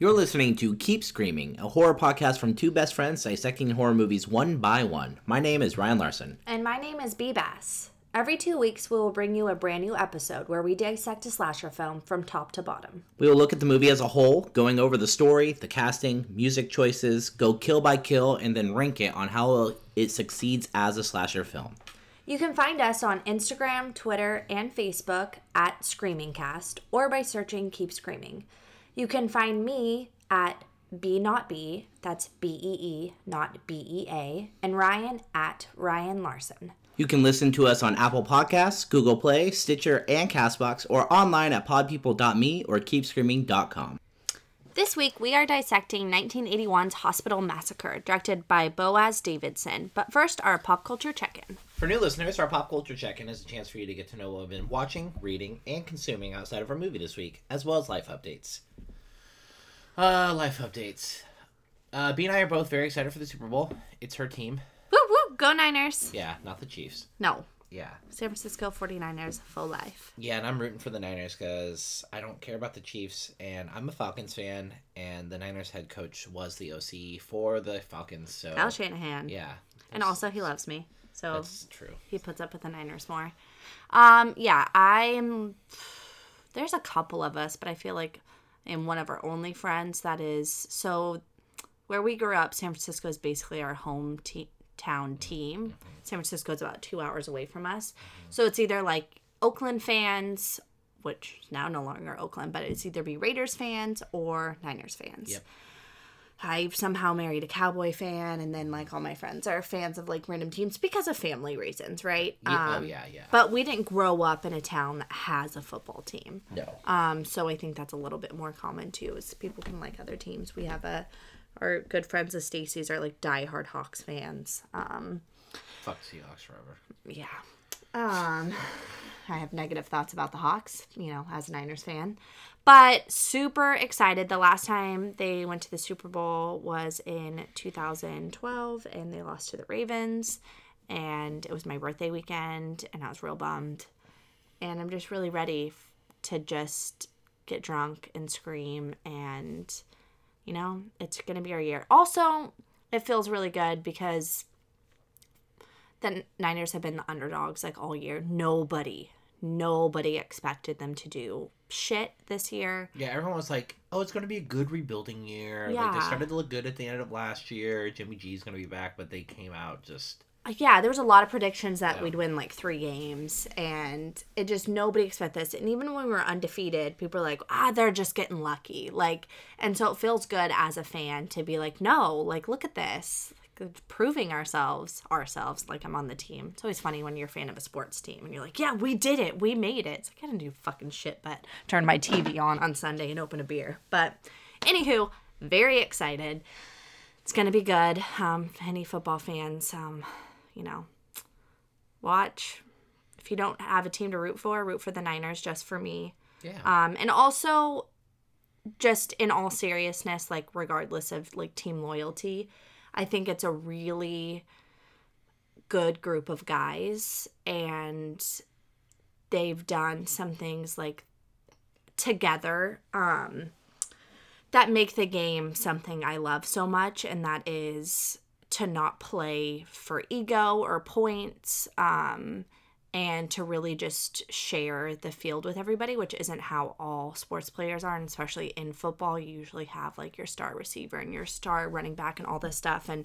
You're listening to Keep Screaming, a horror podcast from two best friends dissecting horror movies one by one. My name is Ryan Larson. And my name is B Bass. Every two weeks, we will bring you a brand new episode where we dissect a slasher film from top to bottom. We will look at the movie as a whole, going over the story, the casting, music choices, go kill by kill, and then rank it on how it succeeds as a slasher film. You can find us on Instagram, Twitter, and Facebook at ScreamingCast or by searching Keep Screaming. You can find me at B Not B, that's B E E, not B E A, and Ryan at Ryan Larson. You can listen to us on Apple Podcasts, Google Play, Stitcher, and Castbox, or online at podpeople.me or keepscreaming.com. This week, we are dissecting 1981's Hospital Massacre, directed by Boaz Davidson. But first, our pop culture check in. For new listeners, our pop culture check-in is a chance for you to get to know what we've been watching, reading, and consuming outside of our movie this week, as well as life updates. Uh, life updates. Uh, B and I are both very excited for the Super Bowl. It's her team. Woo woo, go Niners! Yeah, not the Chiefs. No, Yeah. San Francisco 49ers, full life. Yeah, and I'm rooting for the Niners because I don't care about the Chiefs, and I'm a Falcons fan, and the Niners head coach was the OC for the Falcons, so Kyle Shanahan. yeah, And also, he loves me. So that's true. he puts up with the Niners more. Um, yeah, I'm. There's a couple of us, but I feel like I'm one of our only friends that is so. Where we grew up, San Francisco is basically our home te- town team. San Francisco is about two hours away from us, so it's either like Oakland fans, which now no longer Oakland, but it's either be Raiders fans or Niners fans. Yep. I somehow married a cowboy fan, and then like all my friends are fans of like random teams because of family reasons, right? Yeah, oh Um, yeah, yeah. But we didn't grow up in a town that has a football team. no. Um, so I think that's a little bit more common too, is people can like other teams. We have a our good friends of Stacy's are like diehard Hawks fans. Um, Fuck Seahawks forever. yeah. Um, I have negative thoughts about the Hawks, you know, as a Niners fan. But super excited. The last time they went to the Super Bowl was in 2012 and they lost to the Ravens. And it was my birthday weekend and I was real bummed. And I'm just really ready to just get drunk and scream and you know, it's going to be our year. Also, it feels really good because the Niners have been the underdogs like all year. Nobody, nobody expected them to do shit this year. Yeah, everyone was like, "Oh, it's going to be a good rebuilding year." Like they started to look good at the end of last year. Jimmy G's going to be back, but they came out just Uh, Yeah, there was a lot of predictions that Yeah. we'd win like three games, and it just nobody expected this. And even when we were undefeated, people were like, "Ah, they're just getting lucky." Like, and so it feels good as a fan to be like, "No, like look at this." Proving ourselves ourselves like i'm on the team. It's always funny when you're a fan of a sports team and you're like yeah we did it. We made it. It's like i didn't do fucking shit but turn my tv on on sunday and open a beer. But anywho very excited. It's gonna be good. Um any football fans um you know watch. If you don't have a team to root for root for the niners just for me. Yeah. um and also just in all seriousness like regardless of like team loyalty i think it's a really good group of guys and they've done some things like together um that make the game something i love so much and that is to not play for ego or points um and to really just share the field with everybody, which isn't how all sports players are. And especially in football, you usually have like your star receiver and your star running back and all this stuff. And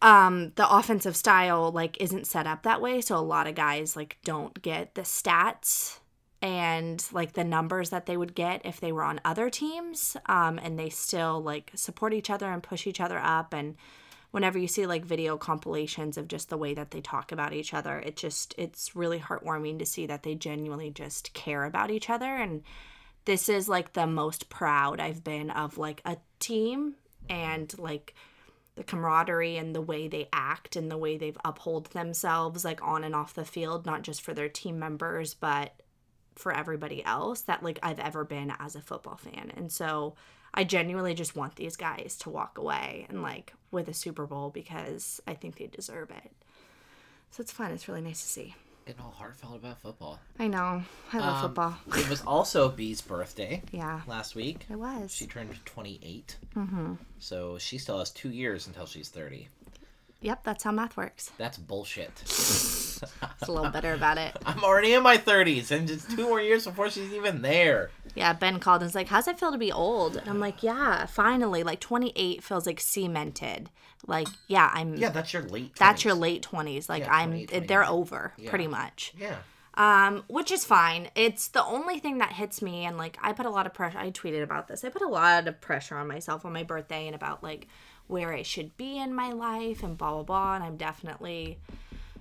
um, the offensive style like isn't set up that way. So a lot of guys like don't get the stats and like the numbers that they would get if they were on other teams. Um, and they still like support each other and push each other up and whenever you see like video compilations of just the way that they talk about each other it just it's really heartwarming to see that they genuinely just care about each other and this is like the most proud I've been of like a team and like the camaraderie and the way they act and the way they've uphold themselves like on and off the field not just for their team members but for everybody else that like I've ever been as a football fan. And so I genuinely just want these guys to walk away and like with a Super Bowl because I think they deserve it. So it's fun. It's really nice to see. Getting all heartfelt about football. I know. I love Um, football. It was also Bee's birthday Yeah. last week. It was. She turned 28. Mm-hmm. So she still has two years until she's 30. Yep, that's how math works. That's bullshit. It's a little bitter about it. I'm already in my 30s, and just two more years before she's even there. Yeah, Ben called and was like, How's it feel to be old? And I'm like, Yeah, finally. Like 28 feels like cemented. Like, yeah, I'm. Yeah, that's your late. 20s. That's your late 20s. Like, Yeah, I'm. 28, They're 29. over, pretty much. Yeah. um, which is fine. It's the only thing that hits me, and like I put a lot of pressure. I tweeted about this. I put a lot of pressure on myself on my birthday and about like where I should be in my life and blah blah blah. And I'm definitely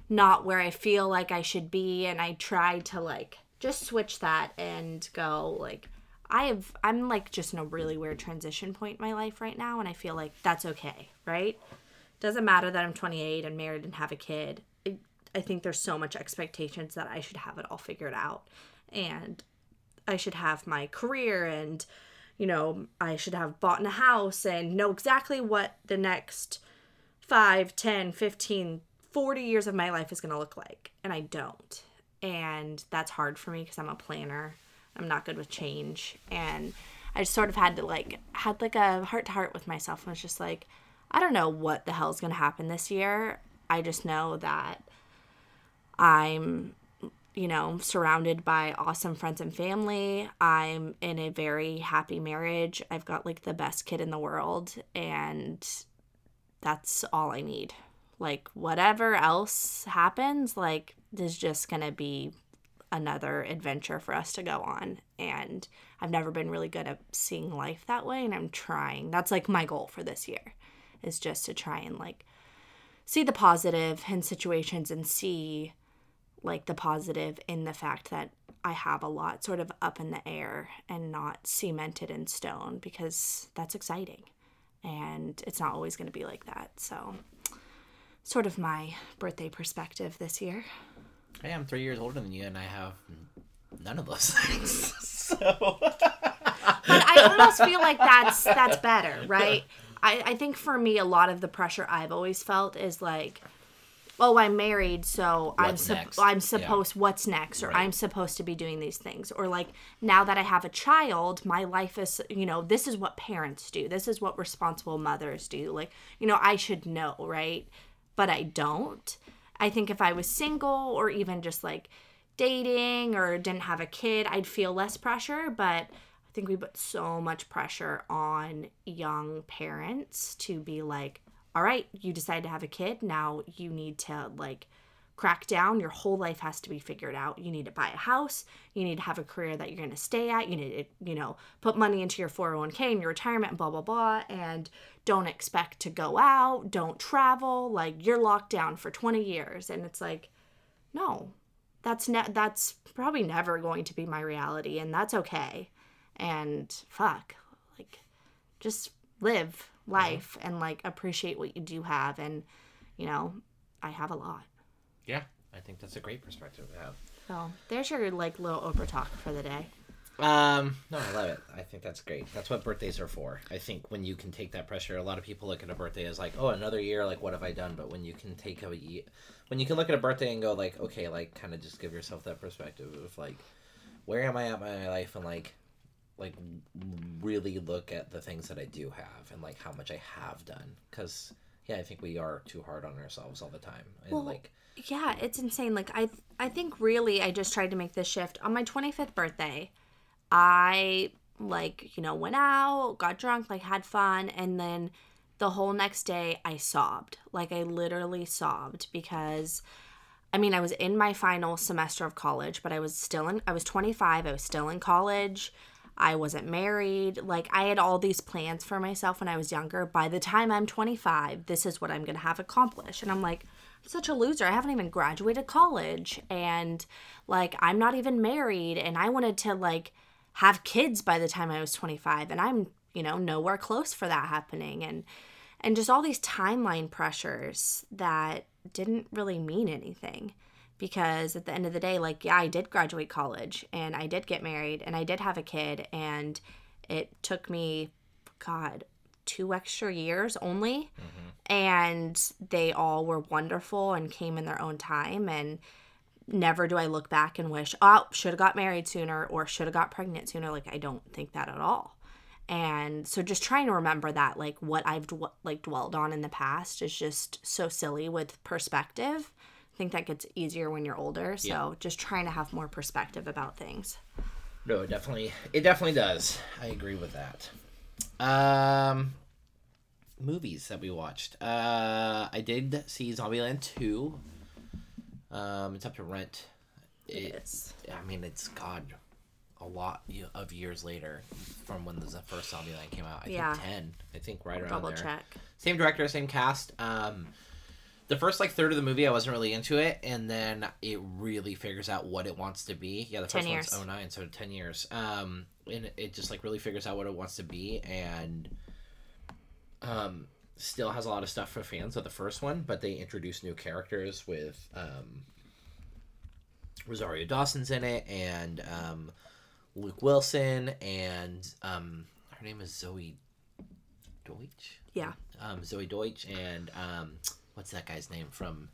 not where I feel like I should be. And I try to like just switch that and go like I have. I'm like just in a really weird transition point in my life right now, and I feel like that's okay, right? doesn't matter that I'm 28 and married and have a kid. I think there's so much expectations that I should have it all figured out and I should have my career and you know, I should have bought in a house and know exactly what the next 5, 10, 15, 40 years of my life is going to look like. And I don't. And that's hard for me because I'm a planner. I'm not good with change. And I just sort of had to like, had like a heart to heart with myself and was just like, I don't know what the hell's going to happen this year. I just know that I'm, you know, surrounded by awesome friends and family. I'm in a very happy marriage. I've got like the best kid in the world, and that's all I need. Like, whatever else happens, like, there's just gonna be another adventure for us to go on. And I've never been really good at seeing life that way, and I'm trying. That's like my goal for this year is just to try and like see the positive in situations and see like the positive in the fact that I have a lot sort of up in the air and not cemented in stone because that's exciting. And it's not always going to be like that. So, sort of my birthday perspective this year. Hey, I'm three years older than you, and I have none of those things. so. But I almost feel like that's that's better, right? I, I think for me, a lot of the pressure I've always felt is like, oh, I'm married, so I'm What's sup- next? I'm Yeah. supposed what's next, or Right. I'm supposed to be doing these things, or like now that I have a child, my life is you know this is what parents do, this is what responsible mothers do. Like you know I should know, right? But I don't. I think if I was single or even just like dating or didn't have a kid, I'd feel less pressure. But I think we put so much pressure on young parents to be like, all right, you decide to have a kid. Now you need to like crack down. Your whole life has to be figured out. You need to buy a house. You need to have a career that you're going to stay at. You need to, you know, put money into your 401k and your retirement and blah, blah, blah. And don't expect to go out. Don't travel. Like you're locked down for 20 years. And it's like, no, that's ne- that's probably never going to be my reality. And that's okay. And fuck, like just live mm-hmm. life and like appreciate what you do have. And, you know, I have a lot. Yeah, I think that's a great perspective to have. So there's your like little Oprah talk for the day. Um, no, I love it. I think that's great. That's what birthdays are for. I think when you can take that pressure, a lot of people look at a birthday as like, oh, another year. Like, what have I done? But when you can take a year, when you can look at a birthday and go like, okay, like, kind of just give yourself that perspective of like, where am I at in my life, and like, like really look at the things that I do have and like how much I have done. Because yeah, I think we are too hard on ourselves all the time, and Well, like, Yeah, it's insane. Like I I think really I just tried to make this shift on my 25th birthday. I like, you know, went out, got drunk, like had fun, and then the whole next day I sobbed. Like I literally sobbed because I mean, I was in my final semester of college, but I was still in I was 25, I was still in college. I wasn't married. Like I had all these plans for myself when I was younger. By the time I'm 25, this is what I'm going to have accomplished. And I'm like, such a loser. I haven't even graduated college and like I'm not even married and I wanted to like have kids by the time I was 25 and I'm, you know, nowhere close for that happening and and just all these timeline pressures that didn't really mean anything because at the end of the day like yeah, I did graduate college and I did get married and I did have a kid and it took me god two extra years only mm-hmm. and they all were wonderful and came in their own time and never do I look back and wish, oh, should have got married sooner or should have got pregnant sooner. Like I don't think that at all. And so just trying to remember that like what I've like dwelled on in the past is just so silly with perspective. I think that gets easier when you're older. So Yeah. just trying to have more perspective about things. No, it definitely it definitely does. I agree with that. Um movies that we watched. Uh I did see Zombieland 2. Um it's up to rent. It, Yes. I mean it's god a lot of years later from when the first Zombieland came out. I Yeah. think 10. I think right around Double there. check. Same director, same cast. Um, the first like third of the movie, I wasn't really into it, and then it really figures out what it wants to be. Yeah, the first years. one's 09, so ten years. Um, and it just like really figures out what it wants to be, and um, still has a lot of stuff for fans of the first one, but they introduce new characters with um, Rosario Dawson's in it, and um, Luke Wilson, and um, her name is Zoey Deutch Yeah. um, Zoey Deutch and um, what's that guy's name from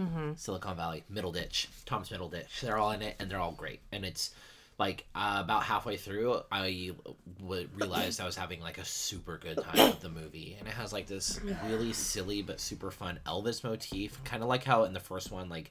Mm-hmm. Silicon Valley? Middleditch, Thomas Middleditch. They're all in it, and they're all great. And it's like uh, about halfway through, I w- realized I was having like a super good time with the movie, and it has like this really silly but super fun Elvis motif, kind of like how in the first one, like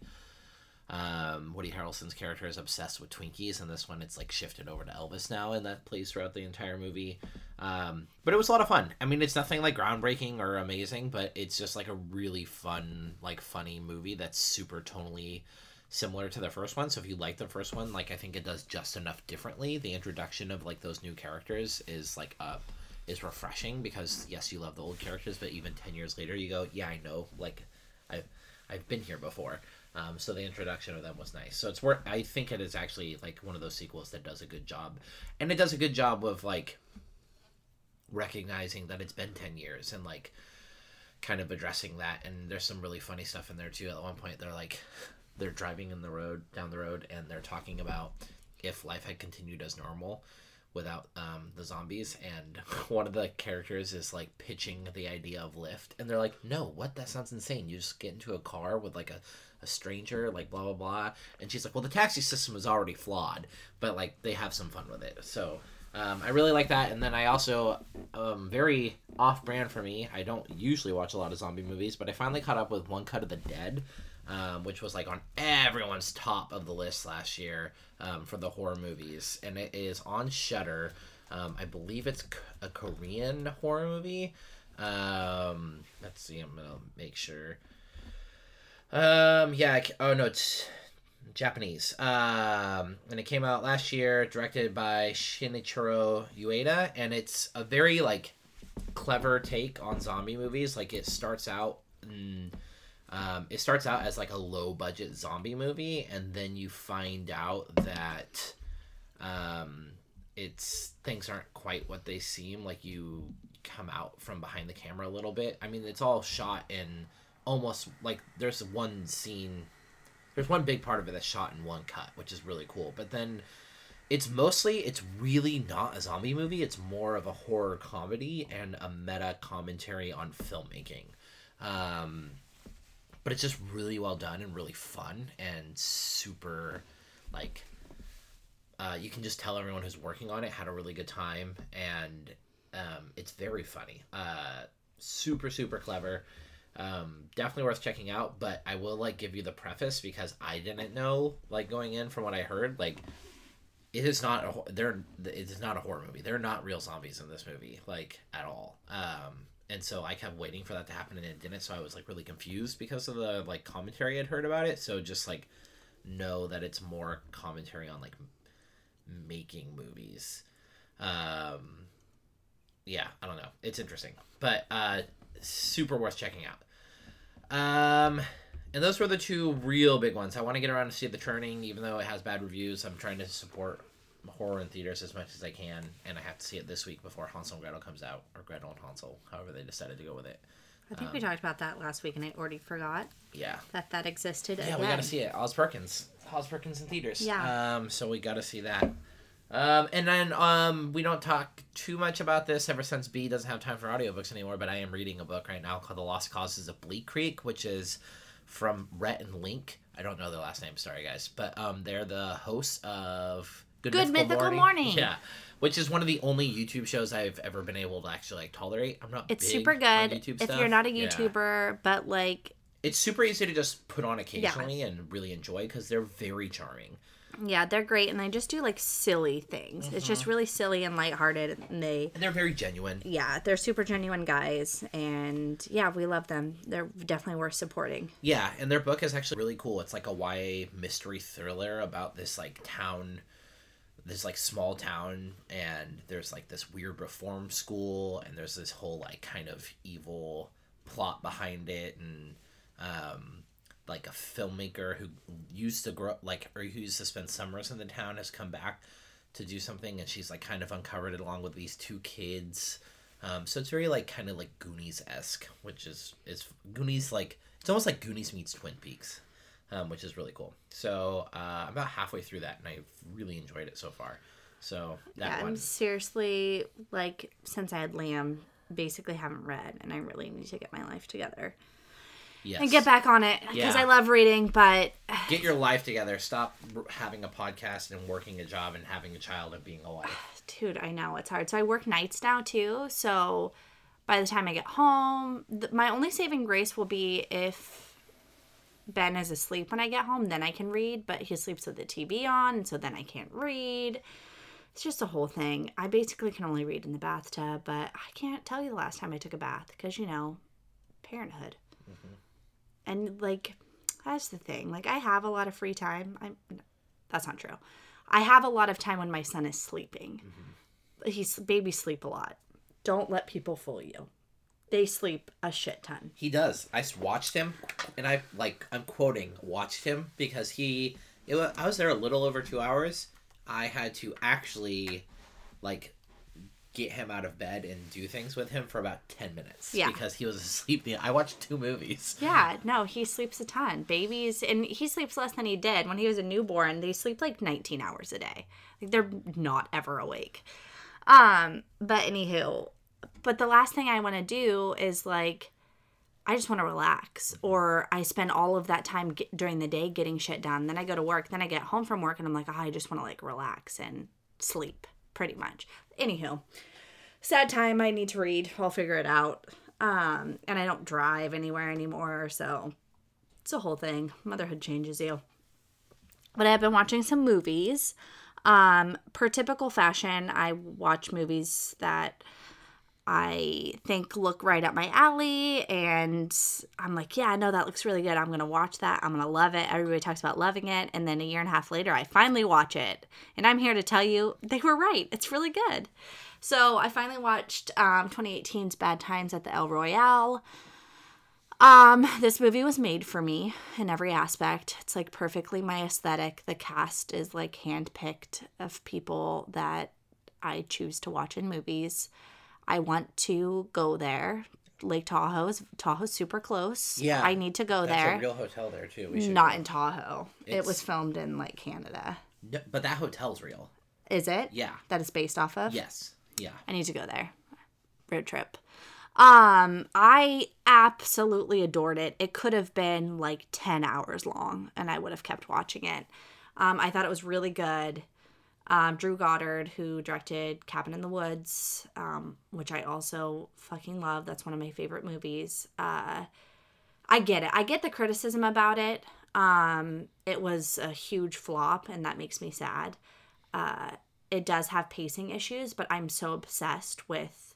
um, Woody Harrelson's character is obsessed with Twinkies, and this one it's like shifted over to Elvis now, and that plays throughout the entire movie. Um, but it was a lot of fun. I mean, it's nothing like groundbreaking or amazing, but it's just like a really fun, like funny movie that's super tonally similar to the first one. So if you like the first one, like I think it does just enough differently. The introduction of like those new characters is like uh is refreshing because yes, you love the old characters, but even ten years later, you go, yeah, I know, like I've I've been here before. Um, so the introduction of them was nice. So it's worth. I think it is actually like one of those sequels that does a good job, and it does a good job of like recognizing that it's been ten years and like kind of addressing that. And there's some really funny stuff in there too. At one point, they're like they're driving in the road down the road, and they're talking about if life had continued as normal without um, the zombies and one of the characters is like pitching the idea of Lyft and they're like no what that sounds insane you just get into a car with like a, a stranger like blah blah blah and she's like well the taxi system is already flawed but like they have some fun with it so um, I really like that and then I also um, very off brand for me I don't usually watch a lot of zombie movies but I finally caught up with One Cut of the Dead um, which was like on everyone's top of the list last year um, for the horror movies, and it is on Shudder. Um, I believe it's a Korean horror movie. Um, let's see, I'm gonna make sure. Um, yeah. I Oh no, it's Japanese. Um, and it came out last year, directed by Shinichiro Ueda, and it's a very like clever take on zombie movies. Like it starts out. mm, um, it starts out as like a low budget zombie movie, and then you find out that um, it's things aren't quite what they seem. Like you come out from behind the camera a little bit. I mean, it's all shot in almost like there's one scene. There's one big part of it that's shot in one cut, which is really cool. But then it's mostly it's really not a zombie movie. It's more of a horror comedy and a meta commentary on filmmaking. Um, but it's just really well done and really fun and super like uh, you can just tell everyone who's working on it had a really good time and um, it's very funny uh, super super clever um, definitely worth checking out but i will like give you the preface because i didn't know like going in from what i heard like it is not a they're it is not a horror movie. They're not real zombies in this movie like at all. Um and so i kept waiting for that to happen and it didn't so i was like really confused because of the like commentary i'd heard about it. So just like know that it's more commentary on like making movies. Um yeah i don't know. It's interesting. But uh super worth checking out um and those were the two real big ones. I want to get around to see the Turning, even though it has bad reviews. I'm trying to support horror in theaters as much as I can, and I have to see it this week before Hansel and Gretel comes out, or Gretel and Hansel, however they decided to go with it. I think we talked about that last week and I already forgot Yeah, that that existed. yeah, again. we gotta see it. Oz Perkins, Oz Perkins in theaters. Yeah. Um, so we gotta see that. Um, and then um, we don't talk too much about this ever since B doesn't have time for audiobooks anymore. But I am reading a book right now called The Lost Causes of Bleak Creek, which is from Rhett and Link. I don't know their last name. Sorry, guys, but um, they're the hosts of Good, Good Mythical Morning. Yeah, which is one of the only YouTube shows I've ever been able to actually like tolerate. I'm not. It's super good if stuff. you're not a Yeah. YouTuber, but like, It's super easy to just put on occasionally and really enjoy because they're very charming. Yeah, they're great and they just do like silly things. It's just really silly and lighthearted and they And they're very genuine. yeah, they're super genuine guys and yeah, we love them. They're definitely worth supporting. Yeah, and their book is actually really cool. It's like a YA mystery thriller about this like town, this like small town, and there's like this weird reform school, and there's this whole like kind of evil plot behind it, and um, like a filmmaker who used to grow like or who used to spend summers in the town has come back to do something, and she's like kind of uncovered it along with these two kids. Um, so it's very like kind of like Goonies esque, which is is Goonies like it's almost like Goonies meets Twin Peaks, um, which is really cool. So uh, I'm about halfway through that, and I've really enjoyed it so far. So that yeah, one, I'm seriously like since I had Liam, basically haven't read and I really need to get my life together yes, and get back on it because Yeah. I love reading, but get your life together. Stop r- having a podcast and working a job and having a child and being a wife. dude, I know it's hard. So I work nights now too. So by the time I get home, th- my only saving grace will be if Ben is asleep when I get home, then I can read, but he sleeps with the TV on, and so then I can't read. It's just a whole thing. I basically can only read in the bathtub, but I can't tell you the last time I took a bath because, you know, parenthood. Mm-hmm. And like, that's the thing. Like, I have a lot of free time. I'm, that's not true. I have a lot of time when my son is sleeping. Mm-hmm. He's babies sleep a lot. Don't let people fool you. They sleep a shit ton. He does. i watched him, and I like I'm quoting watched him because he. It was, I was there a little over two hours. I had to actually, like, get him out of bed and do things with him for about ten minutes. Yeah. Because he was asleep. the- I watched two movies. Yeah, no, he sleeps a ton. Babies, and he sleeps less than he did when he was a newborn. They sleep like 19 hours a day. Like they're not ever awake. Um, but anywho, but the last thing I want to do is like, I just want to relax, or I spend all of that time get, during the day getting shit done. Then I go to work. Then I get home from work, and I'm like, oh, I just want to like relax and sleep, pretty much. Anywho, sad time. I need to read. I'll figure it out. Um, and I don't drive anywhere anymore, so it's a whole thing. Motherhood changes you. But I've been watching some movies. Um, per typical fashion, I watch movies that I think look right up my alley, and I'm like, yeah, I know that looks really good. I'm gonna watch that. I'm gonna love it. Everybody talks about loving it, and then a year and a half later, I finally watch it, and I'm here to tell you they were right. It's really good. So I finally watched um, 2018's Bad Times at the El Royale. Um, this movie was made for me in every aspect. It's like perfectly my aesthetic. The cast is like handpicked of people that I choose to watch in movies. I want to go there. Lake Tahoe's Tahoe's super close. Yeah, I need to go That's there. a real hotel there too. We should Not go. in Tahoe. It was filmed in like Canada. No, but that hotel's real. Is it? Yeah. That is based off of? Yes. Yeah. I need to go there. Road trip. Um, I absolutely adored it. It could have been like 10 hours long and I would have kept watching it. Um, I thought it was really good. Um, Drew Goddard, who directed Cabin in the Woods, um, which I also fucking love. That's one of my favorite movies. Uh, I get it. I get the criticism about it. Um, it was a huge flop, and that makes me sad. Uh, it does have pacing issues, but I'm so obsessed with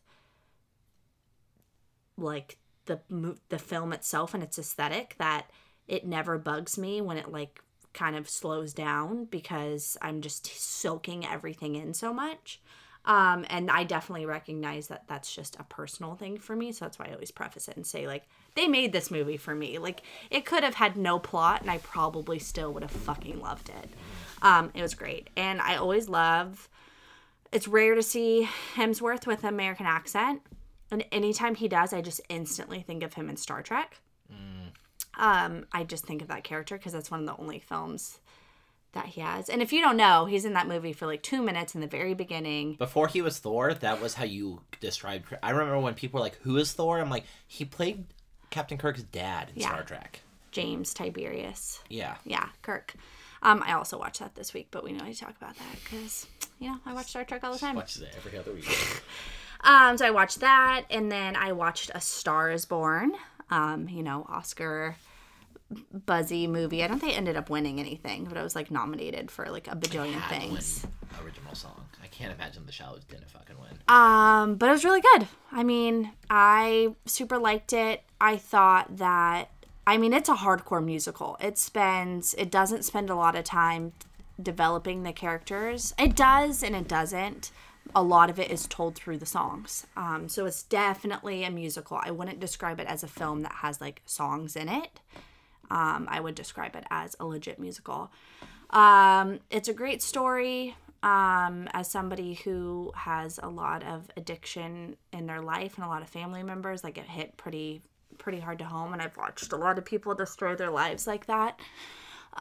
like the the film itself and its aesthetic that it never bugs me when it like kind of slows down because I'm just soaking everything in so much. Um, and I definitely recognize that that's just a personal thing for me. So that's why I always preface it and say, like, they made this movie for me. Like, it could have had no plot, and I probably still would have fucking loved it. Um, it was great. And I always love, it's rare to see Hemsworth with an American accent. And anytime he does, I just instantly think of him in Star Trek. Um, I just think of that character because that's one of the only films that he has. And if you don't know, he's in that movie for like two minutes in the very beginning. Before he was Thor, that was how you described. I remember when people were like, "Who is Thor?" I'm like, he played Captain Kirk's dad in Yeah. Star Trek. James Tiberius. Yeah. Yeah, Kirk. Um, I also watched that this week, but we need to talk about that because you know I watch Star Trek all the time. Watches it every other week. Um, so I watched that, and then I watched A Star Is Born. Um, you know, Oscar buzzy movie. I don't think it ended up winning anything, but it was like nominated for like a bajillion Had to win things. Original song. I can't imagine the Shallows didn't fucking win. Um, but it was really good. I mean, I super liked it. I thought that I mean, it's a hardcore musical. It spends it doesn't spend a lot of time developing the characters. It does and it doesn't. A lot of it is told through the songs. Um, so it's definitely a musical. I wouldn't describe it as a film that has like songs in it. Um, I would describe it as a legit musical. Um, it's a great story. Um, as somebody who has a lot of addiction in their life and a lot of family members, like it hit pretty pretty hard to home, and I've watched a lot of people destroy their lives like that.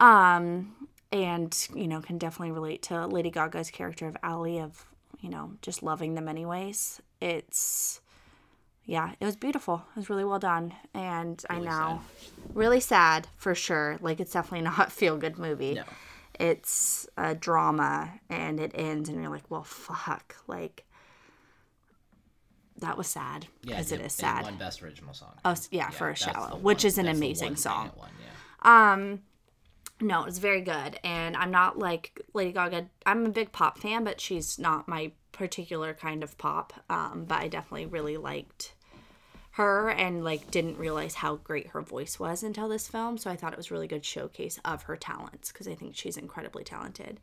Um, and you know, can definitely relate to Lady Gaga's character of Ally of you know just loving them anyways. It's yeah, it was beautiful. It was really well done, and I know really sad for sure. Like it's definitely not a feel good movie. No. It's a drama, and it ends, and you're like, well, fuck, like. That was sad Yeah, because it it- is sad. It won best original song. Oh, s- yeah, for a shallow, which is an amazing song. won, yeah. Um, no, it's very good, and I'm not like Lady Gaga. I'm a big pop fan, but she's not my particular kind of pop. Um, but I definitely really liked her, and like didn't realize how great her voice was until this film. So I thought it was a really good showcase of her talents because I think she's incredibly talented.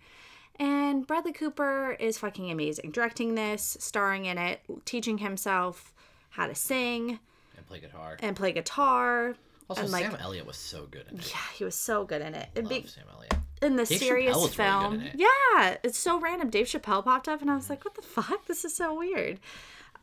And Bradley Cooper is fucking amazing, directing this, starring in it, teaching himself how to sing And play guitar. and play guitar. Also, and, like- Sam Elliott was so good in it. Yeah, he was so good in it. It'd Love be- Sam Elliott. in the Dave serious Chappelle was really good film. it. Yeah, it's so random. Dave Chappelle popped up, and I was like, "What the fuck? This is so weird."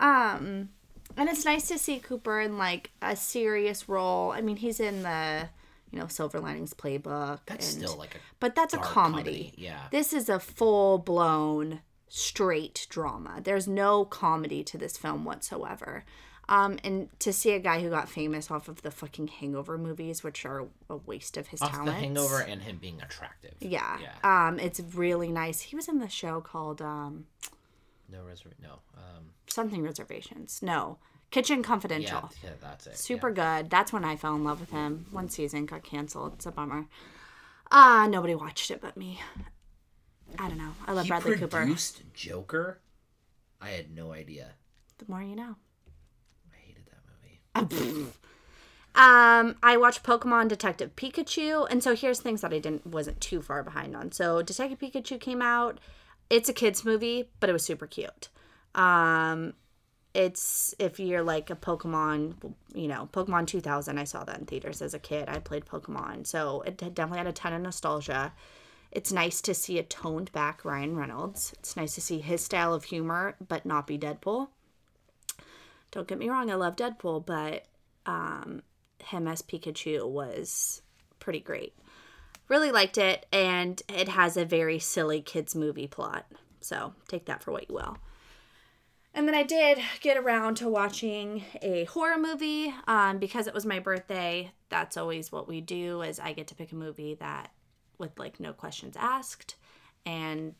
Um, and it's nice to see Cooper in like a serious role. I mean, he's in the you know Silver Linings Playbook. That's and, still like a but that's a comedy. comedy, yeah. This is a full blown straight drama. There's no comedy to this film whatsoever. Um, and to see a guy who got famous off of the fucking Hangover movies, which are a waste of his off talents. the Hangover and him being attractive. Yeah. Yeah. Um, it's really nice. He was in the show called um No reserv. No. Um. something reservations. No. Kitchen Confidential. Yeah. That's it. Super good. That's when I fell in love with him. One season got canceled. It's a bummer. Ah, nobody watched it but me. I don't know. I love He Bradley Cooper. produced Joker. I had no idea. The more you know. I hated that movie. Um, I watched Pokemon Detective Pikachu, and so here's things that I didn't wasn't too far behind on. So Detective Pikachu came out. It's a kids movie, but it was super cute. Um, it's if you're like a Pokemon, you know, Pokemon 2000. I saw that in theaters as a kid. I played Pokemon, so it definitely had a ton of nostalgia. It's nice to see a toned back Ryan Reynolds. It's nice to see his style of humor, but not be Deadpool. Don't get me wrong, I love Deadpool, but um, him as Pikachu was pretty great. Really liked it, and it has a very silly kids movie plot. So take that for what you will. And then I did get around to watching a horror movie um, because it was my birthday. That's always what we do. Is I get to pick a movie that with like no questions asked, and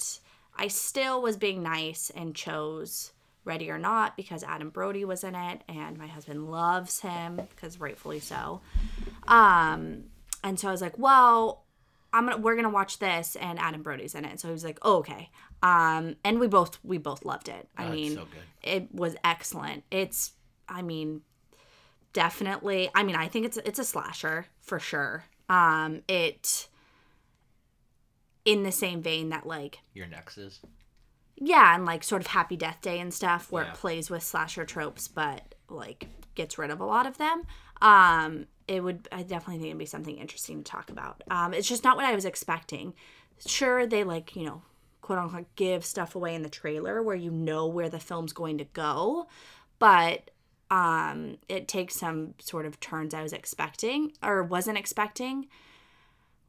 I still was being nice and chose Ready or Not because Adam Brody was in it, and my husband loves him because rightfully so. Um, and so I was like, well, I'm gonna we're gonna watch this, and Adam Brody's in it. So he was like, oh, okay. Um, and we both we both loved it. I Oh, mean, so it was excellent. It's, I mean, definitely. I mean, I think it's it's a slasher for sure. Um, it in the same vein that like You're Next is. Yeah, and like sort of Happy Death Day and stuff, where Yeah. it plays with slasher tropes, but like gets rid of a lot of them. Um, it would, I definitely think it'd be something interesting to talk about. Um, it's just not what I was expecting. Sure, they like you know, quote unquote, give stuff away in the trailer where you know where the film's going to go, but um, it takes some sort of turns I was expecting or wasn't expecting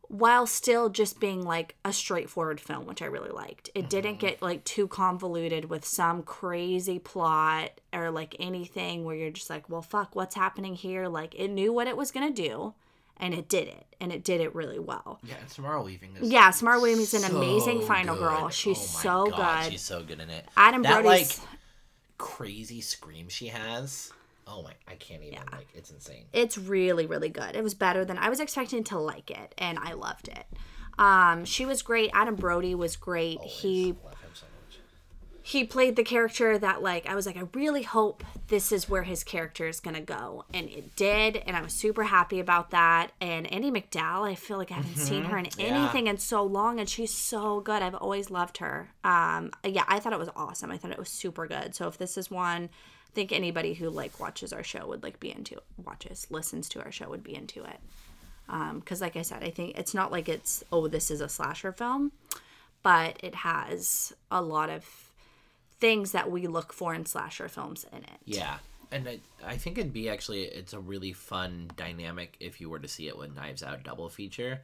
while still just being like a straightforward film, which I really liked. It didn't mm-hmm. get like too convoluted with some crazy plot or like anything where you're just like, well, fuck, what's happening here? Like, it knew what it was going to do and it did it and it did it really well. Yeah, and Samara Weaving is Yeah, Samara Williams is an so amazing final good. girl. She's Oh so God, good. She's so good in it. Adam that Brody's like crazy scream she has. Oh my, I can't even like. It's insane. it's really really good. It was better than i was expecting to like it and i loved it. Um she was great. Adam brody was great. He so he played the character that like i was like i really hope this is where his character is gonna go and it did and i was super happy about that. And andie macdowell i feel like i haven't seen her in Yeah. anything in so long and she's so good. I've always loved her. Um yeah i thought it was awesome. I thought it was super good. So if this is one think anybody who like watches our show would like be into watches listens to our show would be into it. Um, because like i said i think it's not like it's oh this is a slasher film but it has a lot of things that we look for in slasher films in it. Yeah, and I, I think it'd be actually it's a really fun dynamic if you were to see it with Knives Out double feature.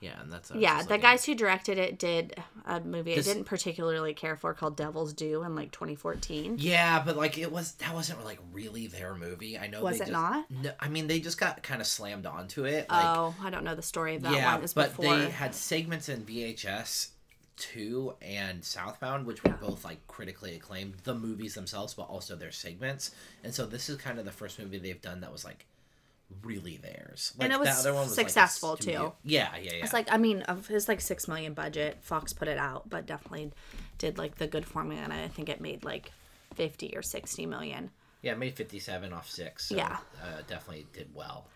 Yeah, and that's yeah the guys who directed it did a movie This- i didn't particularly care for called devil's due in like 2014 Yeah, but like it was that wasn't like really their movie. I know. Was they it just, not? No, I mean they just got kind of slammed onto it. Like, oh i don't know the story of that yeah, one it's but before they had segments in VHS two and Southbound, which were both like critically acclaimed, the movies themselves, but also their segments. And so this is kind of the first movie they've done that was like really theirs. Like, And it was the other one was successful, studio- too. Yeah, yeah, yeah. it's like i mean of his like six million budget fox put it out but definitely did like the good formula and i think it made like 50 or 60 million yeah, it made fifty seven off six. So, Yeah. uh, definitely did well.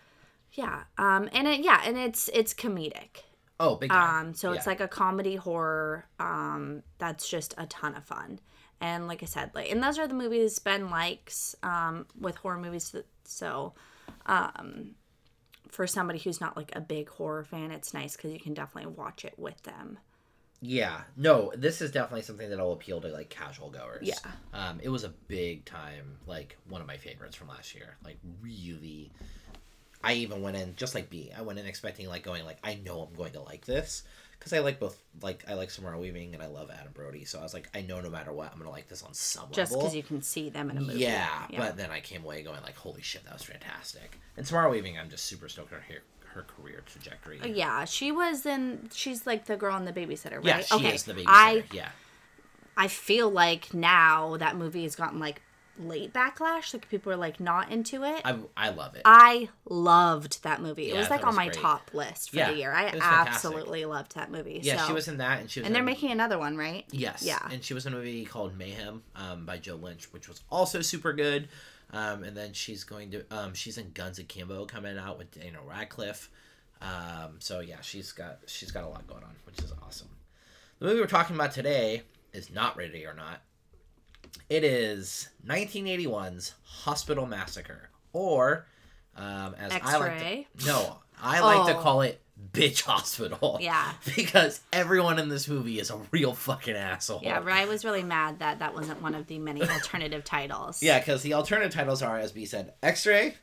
yeah um and it yeah and it's it's comedic Oh, big time. Um, so it's like a comedy horror. Um, that's just a ton of fun. And like I said, like, and those are the movies Ben likes um, with horror movies. that- So, um, for somebody who's not like a big horror fan, it's nice because you can definitely watch it with them. Yeah, no, this is definitely something that'll appeal to like casual goers. Yeah. um, it was a big time, like one of my favorites from last year. Like really, I even went in just like B. I went in expecting like going like I know I'm going to like this because I like both like I like Samara Weaving and I love Adam Brody. So I was like I know no matter what I'm gonna like this on some Just level. because you can see them in a movie. Yeah, but then I came away going like holy shit that was fantastic. And Samara Weaving, I'm just super stoked on her her career trajectory. Uh, yeah, she was in. She's like the girl in the babysitter, right? Yeah, she okay. is the babysitter. I yeah. I feel like now that movie has gotten like late backlash. Like people are like not into it. I, I love it. I loved that movie. It was like on was my great. top list for Yeah, the year. I was fantastic. absolutely loved that movie. yeah, so. she was in that, and she was. and they're in, making another one, right? Yes. Yeah. And she was in a movie called Mayhem um, by Joe Lynch, which was also super good. Um, and then she's going to um, she's in Guns of Akimbo coming out with Daniel Radcliffe. Um, so yeah, she's got she's got a lot going on, which is awesome. The movie we're talking about today is not Ready or Not. It is 1981's Hospital Massacre, or um, as I like to, no, I like to Oh. call it Bitch Hospital. Yeah. because everyone in this movie is a real fucking asshole. Yeah, I was really mad that that wasn't one of the many alternative titles. Yeah, because the alternative titles are, as B said, X-Ray,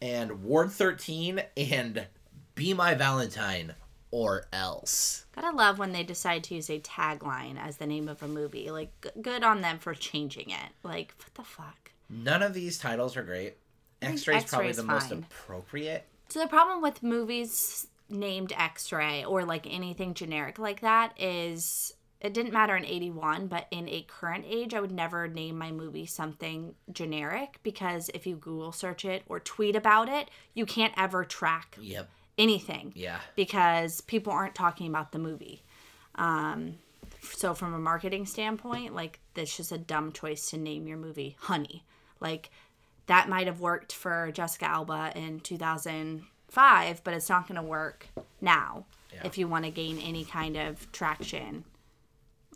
and Ward 13, and Be My Valentine, or else. Gotta love when they decide to use a tagline as the name of a movie. Like, g- good on them for changing it. Like, what the fuck? None of these titles are great. X-Ray is probably the most appropriate. So the problem with movies named X-ray or like anything generic like that is it didn't matter in 81 but in a current age i would never name my movie something generic because if you google search it or tweet about it you can't ever track Yep. Anything Yeah. because people aren't talking about the movie um so from a marketing standpoint like that's just a dumb choice to name your movie honey like that might have worked for jessica alba in 2005 but it's not going to work now Yeah. if you want to gain any kind of traction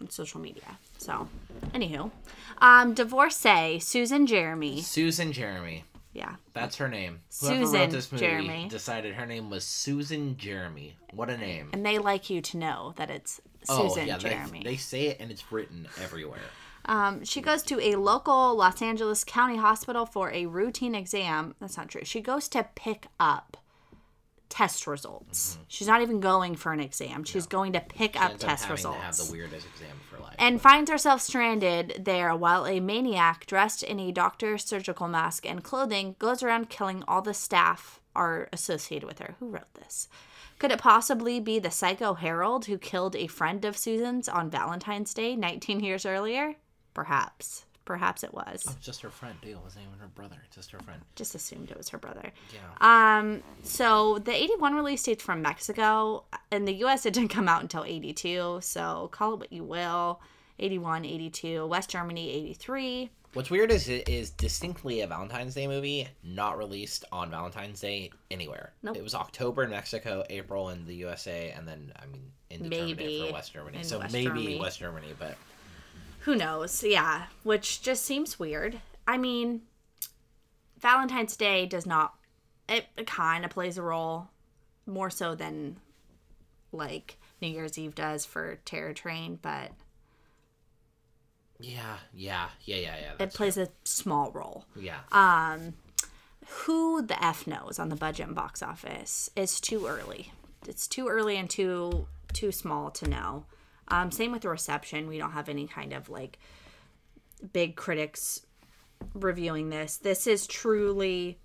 on social media. So, anywho, um, divorcee Susan Jeremy. Susan Jeremy. Yeah, That's her name. Whoever Susan wrote this movie Jeremy. decided her name was Susan Jeremy. What a name. and they like you to know that it's oh, Susan yeah, they, Jeremy. they say it and it's written everywhere. Um, she goes to a local Los Angeles County hospital for a routine exam. That's not true. She goes to pick up test results. Mm-hmm. She's not even going for an exam. She's going to pick up Ends up test having results. have the weirdest exam of her life. and finds herself stranded there while a maniac dressed in a doctor's surgical mask and clothing goes around killing all the staff are associated with her. Who wrote this? Could it possibly be the psycho Harold who killed a friend of Susan's on Valentine's Day 19 years earlier? Perhaps. Perhaps it was. It's just her friend, too. It wasn't even her brother. Just her friend. Just assumed it was her brother. Yeah. Um, so the 81 release date's from Mexico. In the US, it didn't come out until 82. So call it what you will. 81, 82. West Germany, 83. What's weird is it is distinctly a Valentine's Day movie, not released on Valentine's Day anywhere. Nope. It was October in Mexico, April in the USA, and then I mean indeterminate Maybe for West Germany. in So West maybe Germany. West Germany, but Who knows? Yeah, which just seems weird. I mean, Valentine's Day does not. It, it kind of plays a role more so than like New Year's Eve does for Terror Train, but yeah, yeah, yeah, yeah, yeah. it plays a small role. yeah. Um, who the f knows on the budget and box office is too early. It's too early and too too small to know. Um, same with the reception. We don't have any kind of like big critics reviewing this. This is truly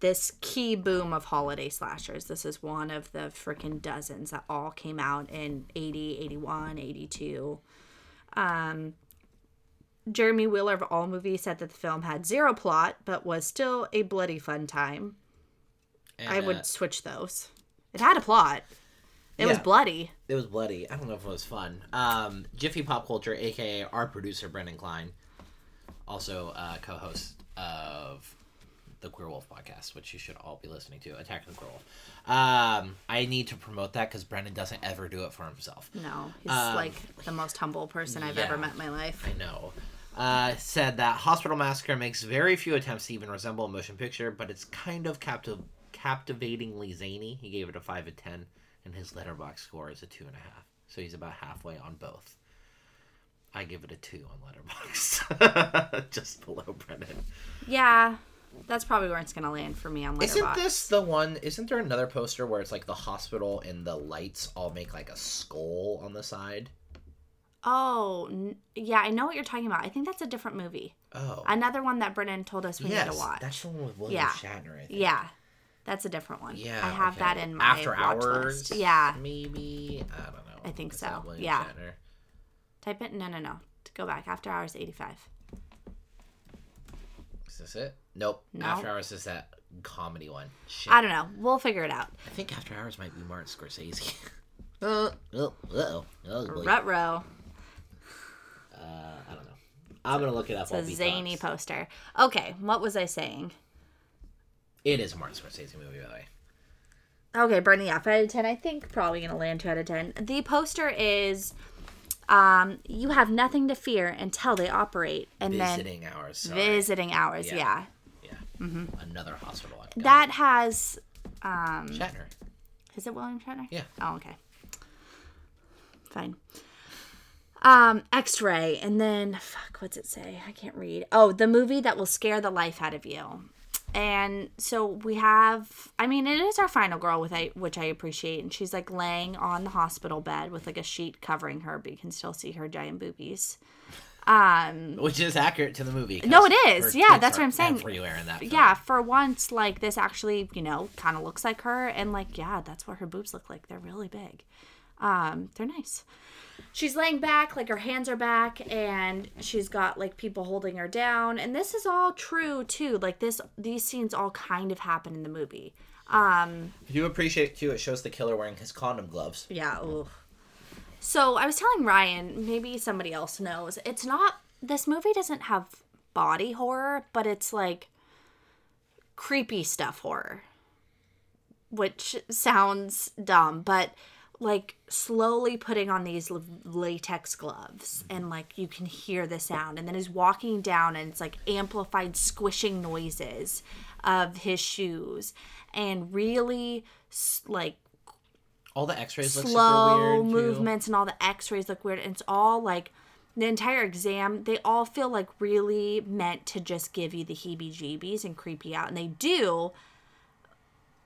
this key boom of holiday slashers. This is one of the freaking dozens that all came out in 80, 81, 82. Um, Jeremy Wheeler of All Movies said that the film had zero plot, but was still a bloody fun time. And, I uh, would switch those. It had a plot. It was bloody. it was bloody. I don't know if it was fun. Um, Jiffy Pop Culture, aka our producer Brendan Klein, also uh, co-host of the Queer Wolf podcast, which you should all be listening to. Attack the Queer Wolf. Um, I need to promote that because Brendan doesn't ever do it for himself. No, he's Um, like the most humble person I've yeah. ever met in my life. I know. Uh, said that Hospital Massacre makes very few attempts to even resemble a motion picture, but it's kind of captiv- captivatingly zany. He gave it a 5 out of 10, and his Letterboxd score is a 2.5. So he's about halfway on both. I give it a 2 on Letterboxd. Just below Brendan. Yeah, that's probably where it's gonna land for me on Letterboxd. Isn't this the one? Isn't there another poster where it's like the hospital and the lights all make like a skull on the side? Oh, n- yeah, I know what you're talking about. I think that's a different movie. Oh. Another one that Brendan told us we need to watch. that's the one with William Yeah. Shatner, I think. Yeah, that's a different one. Yeah, I have okay. that in my after hours. list. Yeah, maybe I don't know. I think Is so, yeah. Shatner? type it. No, no, no. Go back. After Hours, eighty-five. Is this it? Nope. No. After Hours is that comedy one. Shit. I don't know. We'll figure it out. I think After Hours might be Martin Scorsese. uh, oh, uh-oh. Oh. Rut row. Uh, I don't know. I'm gonna look it up. It's a zany poster. Okay, what was I saying? It is a Martin Scorsese movie, by the way. Okay, Bernie, yeah, five out of ten. I think probably gonna land two out of ten. The poster is, um, you have nothing to fear until they operate, and Visiting Hours. Sorry. visiting hours. Yeah. Yeah, Yeah. Another hospital one. that has. Um, Shatner. is it William Shatner? Yeah. Oh, okay. Fine. Um, X-ray, and then fuck, what's it say? I can't read. Oh, the movie that will scare the life out of you. And so we have. I mean, it is our final girl, with I, which I appreciate, and she's like laying on the hospital bed with like a sheet covering her, but you can still see her giant boobies. Um, Which is accurate to the movie No, it is. Yeah, that's what I'm saying. Everywhere in that. Film. yeah, for once, like this actually, you know, kind of looks like her, and like, yeah, that's what her boobs look like. They're really big. Um, they're nice. She's laying back, like her hands are back, and she's got like people holding her down, and this is all true too. Like this, these scenes all kind of happen in the movie. Um, do appreciate too. It shows the killer wearing his condom gloves. yeah. Ugh. So I was telling Ryan, maybe somebody else knows. It's not. This movie doesn't have body horror, but it's like creepy stuff horror, which sounds dumb, but like slowly putting on these latex gloves and like you can hear the sound and then he's walking down and it's like amplified squishing noises of his shoes and really like All the X-rays look super slow weird. too. movements and all the x-rays look weird and it's all like the entire exam they all feel like really meant to just give you the heebie jeebies and creep you out and they do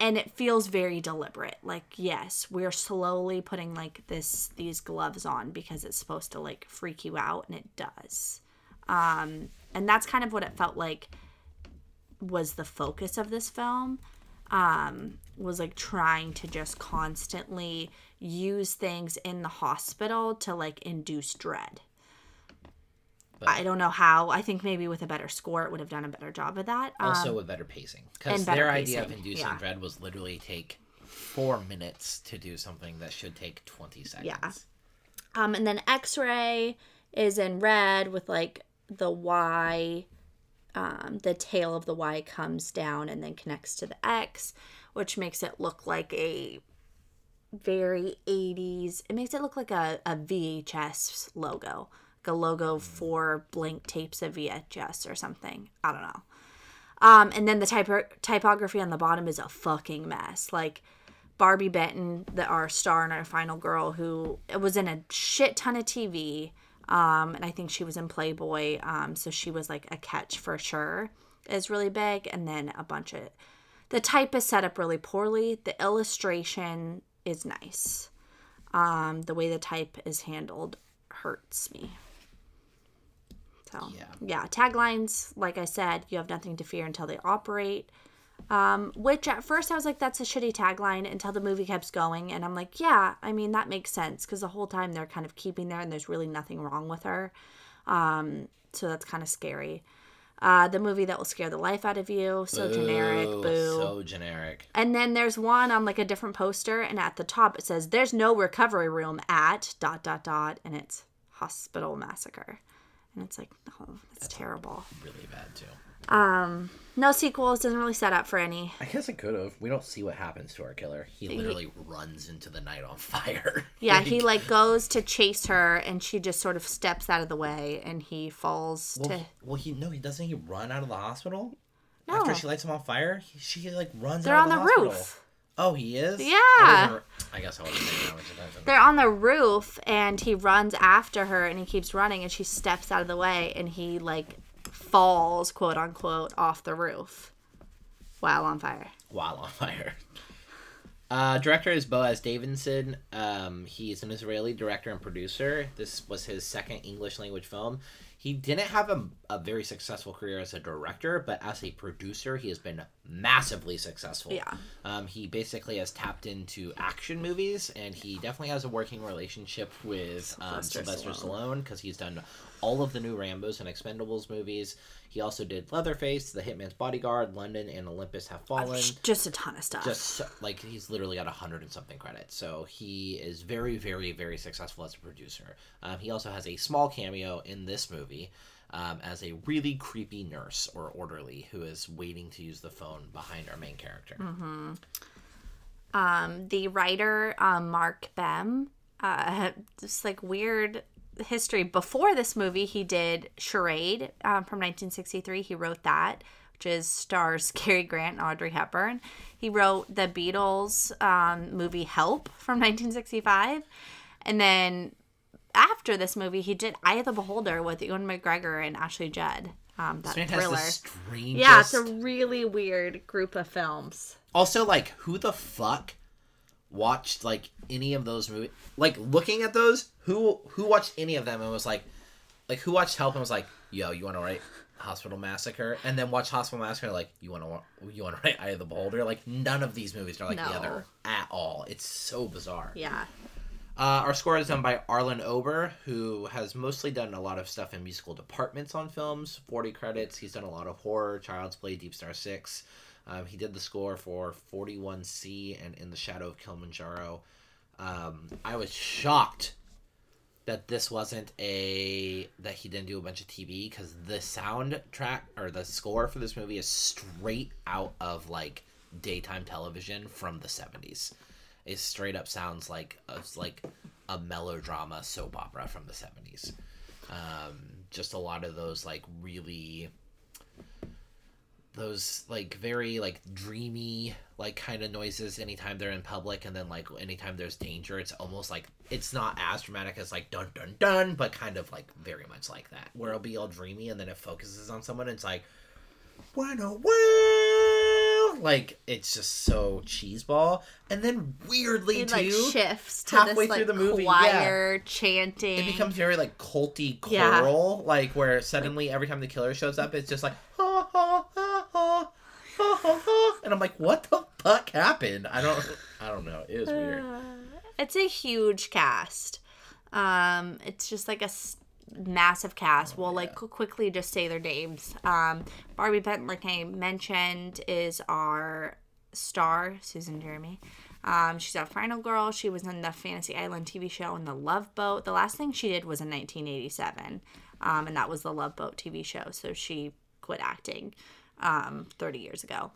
and it feels very deliberate. Like yes we're slowly putting like this these gloves on because it's supposed to like freak you out and it does. Um and that's kind of what it felt like was the focus of this film um was like trying to just constantly use things in the hospital to like induce dread But- i don't know how i think maybe with a better score it would have done a better job of that um, Also with better pacing, because their idea of inducing yeah. dread was literally take four minutes to do something that should take twenty seconds. Yeah. Um, and then X-ray is in red with like the Y, um, the tail of the Y comes down and then connects to the X, which makes it look like a very 80s. It makes it look like a, a VHS logo, a logo for blank tapes of VHS or something. I don't know. Um, and then the typo- typography on the bottom is a fucking mess. Like Barbi Benton, the our star and our final girl, who was in a shit ton of TV. Um, and I think she was in Playboy. Um, so she was like a catch for sure. Is really big, and then a bunch of the type is set up really poorly. The illustration is nice. Um, the way the type is handled hurts me. So Yeah. yeah, taglines, like I said, you have nothing to fear until they operate. Um, which at first I was like, that's a shitty tagline until the movie keeps going. And I'm like, yeah, I mean, that makes sense because the whole time they're kind of keeping there and there's really nothing wrong with her. Um, so that's kind of scary. Uh, the movie that will scare the life out of you. So generic, boo. So generic. And then there's one on like a different poster, and at the top it says, "There's no recovery room at dot dot dot," and it's hospital massacre, and it's like, oh, that's terrible. Really bad too. Um, no sequels doesn't really set up for any. I guess it could have. We don't see what happens to our killer. He literally runs into the night on fire. Yeah, he like goes to chase her, and she just sort of steps out of the way, and he falls Well, to. well, he no, he doesn't. He run out of the hospital No, after she lights him on fire. He, she like runs. they're out on of the, the, roof. Oh, he is. Yeah. I, I guess I that attention. They're on the roof, and he runs after her, and he keeps running, and she steps out of the way, and he like falls, quote unquote, off the roof while on fire. while on fire. Uh, director is Boaz Davidson. Um, he's an Israeli director and producer. This was his second English language film. He didn't have a, a very successful career as a director, but as a producer, he has been massively successful. Yeah. Um, he basically has tapped into action movies, and he definitely has a working relationship with um, Sylvester. Stallone because he's done all of the new Rambo's and Expendables movies. He also did Leatherface, The Hitman's Bodyguard, London, and Olympus Have Fallen. Just a ton of stuff. just like he's literally got a hundred and something credits. So he is very very very successful as a producer. Um, he also has a small cameo in this movie um, as a really creepy nurse or orderly who is waiting to use the phone behind our main character. Um, the writer um, Marc Behm, uh, just like weird history. Before this movie, he did Charade um, from 1963. He wrote that, which is stars Cary Grant and Audrey Hepburn. He wrote the Beatles um, movie Help from 1965, and then after this movie, he did Eye of the Beholder with Ewan McGregor and Ashley Judd. Um, that this man has thriller. the strangest Yeah, it's a really weird group of films. also like who the fuck watched like any of those movies like looking at those who who watched any of them and was like like who watched help and was like yo you want to write hospital massacre and then watch hospital massacre like you want to you want to write eye of the beholder like none of these movies are like the other at all it's so bizarre Yeah. uh, our score is done by Arlon Ober, who has mostly done a lot of stuff in musical departments on films. 40 credits. He's done a lot of horror, Child's Play, Deep Star 6. Um, he did the score for 41C and In the Shadow of Kilimanjaro. Um, I was shocked that this wasn't a that he didn't do a bunch of TV because the soundtrack or the score for this movie is straight out of like daytime television from the 70s it straight up sounds like a, like a melodrama soap opera from the 70s um, just a lot of those like really those like very like dreamy like kind of noises anytime they're in public and then like anytime there's danger it's almost like it's not as dramatic as like dun dun dun but kind of like very much like that where it'll be all dreamy and then it focuses on someone and it's like wow wow like it's just so cheeseball and then weirdly It too like shifts to halfway this through like the movie, choir chanting. it becomes very like culty Yeah. choral, like where suddenly every time the killer shows up, it's just like ha and I'm like, what the fuck happened? I don't, I don't know. It was weird. Uh, it's a huge cast. Um, it's just like a massive cast. we'll like quickly just say their names. Um, Barbi Benton, like I mentioned, is our star, Susan Jeremy. Um, she's a final girl. She was in the Fantasy Island TV show and the Love Boat. The last thing she did was in 1987, um, and that was the Love Boat TV show. So she quit acting um, 30 years ago.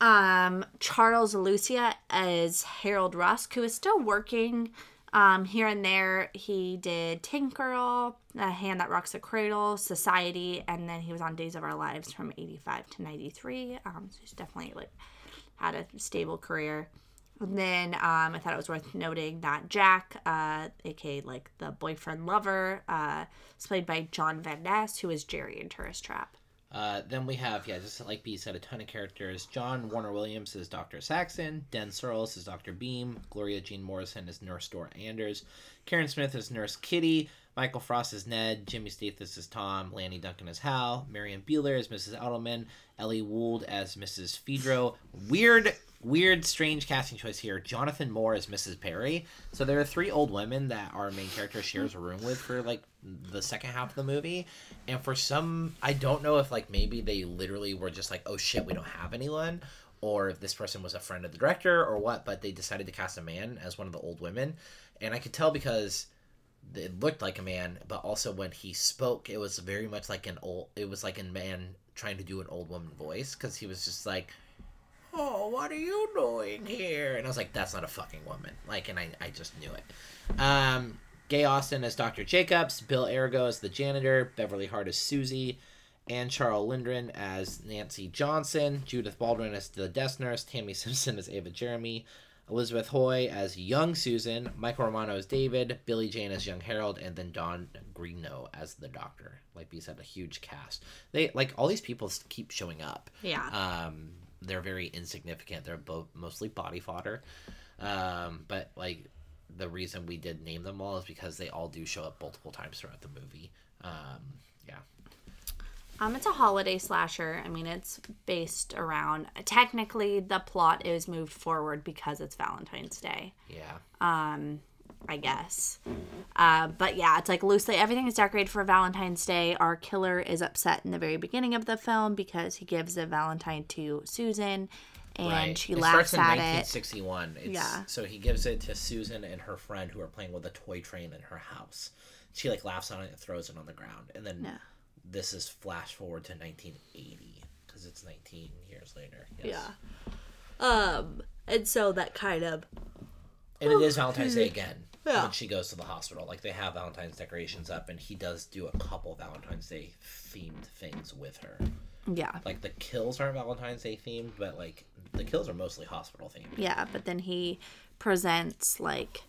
Um, Charles Lucia as Harold Rusk, who is still working um, here and there. He did Girl, A Hand That Rocks the Cradle, Society, and then he was on Days of Our Lives from 85 to 93. Um, so he's definitely like had a stable career. And then um, I thought it was worth noting that Jack, uh, aka like the boyfriend lover, uh, is played by John Van Ness, who is Jerry in Tourist Trap. Uh, then we have, yeah, just like B said, a ton of characters. John Warner Williams is Dr. Saxon. Den Searles is Dr. Beam. Gloria Jean Morrison is Nurse Dora Anders. Karen Smith is Nurse Kitty. Michael Frost is Ned. Jimmy Stathis is Tom. Lanny Duncan is Hal. Marion Beeler is Mrs. Edelman. Ellie Wold as Mrs. Fedro. Weird, weird, strange casting choice here. Jonathan Moore as Mrs. Perry. So there are three old women that our main character shares a room with for like the second half of the movie. And for some, I don't know if like maybe they literally were just like, oh shit, we don't have anyone. Or if this person was a friend of the director or what, but they decided to cast a man as one of the old women. And I could tell because it looked like a man, but also when he spoke, it was very much like an old. It was like a man trying to do an old woman voice because he was just like, "Oh, what are you doing here?" And I was like, "That's not a fucking woman." Like, and I, I just knew it. Um, Gay Austin as Dr. Jacobs, Bill Ergo as the janitor, Beverly Hart as Susie, and Charles Lindgren as Nancy Johnson, Judith Baldwin as the desk nurse, Tammy Simpson as Ava Jeremy, Elizabeth Hoy as young Susan, Michael Romano as David, Billy Jayne as young Harold, and then Don Greeno as the doctor. Like we said, a huge cast. They like all these people keep showing up. Yeah. Um, they're very insignificant. They're both mostly body fodder. Um, but like the reason we did name them all is because they all do show up multiple times throughout the movie. Um, yeah. Um, it's a holiday slasher. I mean, it's based around. Technically, the plot is moved forward because it's Valentine's Day. Yeah. Um, I guess. Uh, but yeah, it's like loosely everything is decorated for Valentine's Day. Our killer is upset in the very beginning of the film because he gives a Valentine to Susan, and she it laughs starts in at it. 1961. It's, Yeah. So he gives it to Susan and her friend who are playing with a toy train in her house. She like laughs on it and throws it on the ground. And then Yeah. This is flash forward to 1980 because it's 19 years later. Yes. Yeah. Um, and so that kind of And it is Valentine's Day again Yeah. when she goes to the hospital. Like they have Valentine's decorations up, and he does do a couple Valentine's Day themed things with her. yeah. Like the kills aren't Valentine's Day themed, but like the kills are mostly hospital themed. Yeah, but then he presents like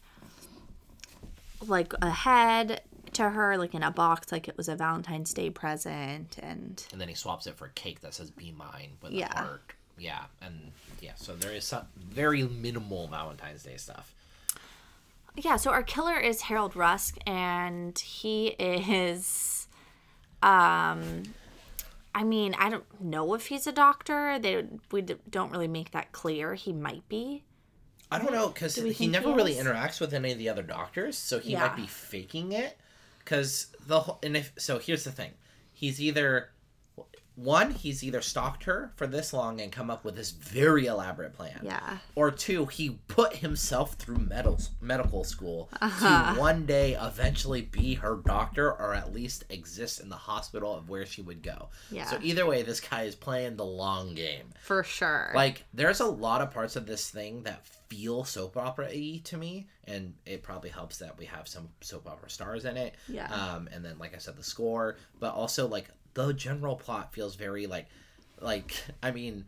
like a head to her like in a box like it was a Valentine's Day present and and then he swaps it for a cake that says "Be mine" with Yeah. a heart. Yeah, and yeah, so there is some very minimal Valentine's Day stuff. yeah, so our killer is Harold Rusk and he is um I mean, I don't know if he's a doctor. They we don't really make that clear. He might be. I don't know because we he never he really interacts with any of the other doctors, so he Yeah. might be faking it. Because the whole and if so, here's the thing: he's either one, he's either stalked her for this long and come up with this very elaborate plan. Yeah. Or two, he put himself through medical medical school Uh-huh. to one day eventually be her doctor or at least exist in the hospital of where she would go. Yeah. So either way, this guy is playing the long game. For sure. Like, there's a lot of parts of this thing that feel soap opera y to me, and it probably helps that we have some soap opera stars in it. Yeah. Um, and then, like I said, the score, but also like the general plot feels very like, like I mean,